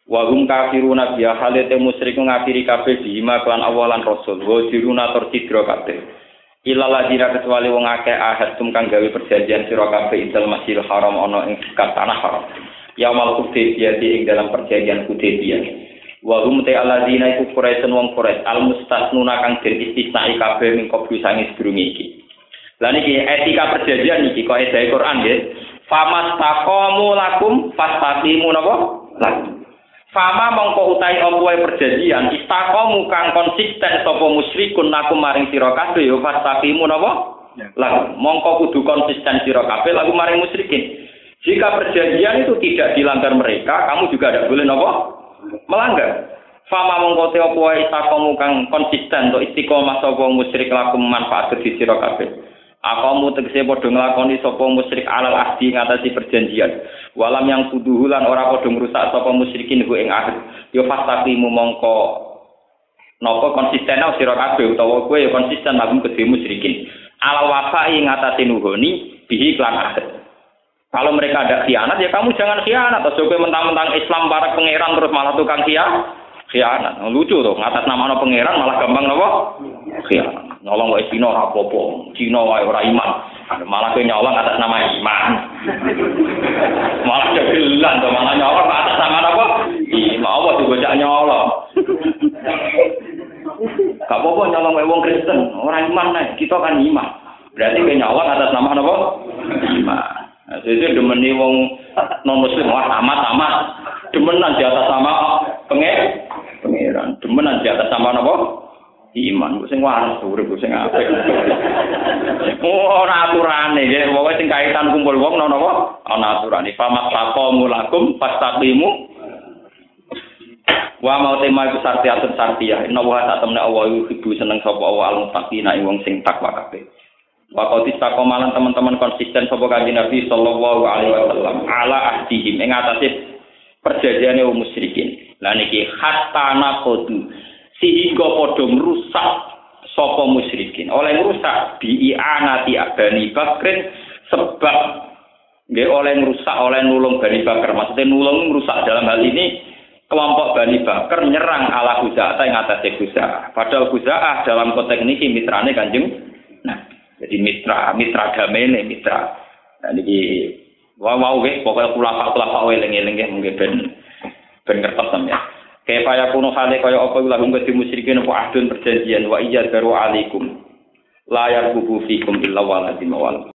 Wa hum kafiruna biya hale te musyrik ngafiri kabeh bima kelan awalan rasul. Wa diruna tur sidra kabeh. Ila ladina kecuali wong akeh ahad tum kang gawe perjanjian sira kabeh intel masjidil haram ana ing tanah haram. Yaumal Hudaybiyah ing dalam perjanjian Hudaybiyah. wa hum te alladzina iku quraisun wong quraish al mustasnuna kang den istisnai kabeh ning kopi sangi sedurunge iki lan iki etika perjanjian iki kok edae Quran nggih famas taqamu lakum fastaqimu napa lakum fama mongko utai opo perjanjian istaqamu kang konsisten sapa musyrikun lakum maring sira kabeh yo fastaqimu napa? Lakum mongko kudu konsisten sira kabeh lagu maring musyrikin. Jika perjanjian itu tidak dilanggar mereka kamu juga tidak boleh napa? Melanggar. Fama mongko te apa wae takomu kang konsisten to istiqomah sapa musyrik laku manfaat di sira kabeh. Apa mu tegese padha nglakoni sapa musyrik alal ahdi ngatasi perjanjian. Walam yang kuduhu lan ora padha ngrusak sapa musyrikin ku ing ahd. Yo fastaqimu mongko napa konsisten sira kabeh utawa kowe ya konsisten lagu kedhe musyrikin. Alal wafai ngatasi nuhoni bihi klan ahd. Kalau mereka ada khianat, ya kamu jangan khianat. Atau juga mentang-mentang Islam para pangeran terus malah tukang khianat. Khianat. Lucu tuh, ngatas nama no pangeran malah gampang nopo. Khianat. Nolong wae Cina ora apa-apa. Cina wae ora iman. Malah kowe nyolong atas nama iman. malah jagilan tuh, malah nyolong atas nama apa? Iman. Apa tuh bocah nyolong? Gak apa-apa nyolong wae wong Kristen. Orang iman nih. Kita kan iman. Berarti kowe nyolong atas nama apa? Iman. Nah, jadi demeni wong non muslim wah amat amat demenan di atas sama penger pengeran demenan di atas sama nopo iman. Sing waras urip sing apik. Ora aturane. Nggih pokoke sing kaitan kumpul wong nono napa ana aturane. Famat taqamu lakum fastaqimu. Wa mau tema iku sarti atur sarti ya inna wa ta temne Allah ibu seneng sapa Allah al mutaqina wong sing takwa kabeh. Waktu istakomalan teman-teman konsisten sopo kanji Nabi Sallallahu Alaihi Wasallam ala ahdihim. Ing atase perjanjiane wong musyrikin. Lah niki hatta nakodu sehingga padha merusak sapa musyrikin. Oleh merusak bi anati Bani Bakrin sebab nggih oleh merusak oleh nulung Bani Bakar. Maksudnya nulung merusak dalam hal ini kelompok Bani Bakar nyerang ala Huza'ah yang atasnya Huza'ah. Padahal Huza'ah dalam konteks ini mitrane kanjeng Nah, jadi mitra, mitra damai mitra. Nah, ini wah mau wes pokoknya kulapa kulapa eling eling ya mungkin ben ben ngertos sampeyan. Kayak payah kuno hale kaya apa lahum kadi musyrikin apa perjanjian wa iya daru alaikum. Layar kubu fikum illa waladim wal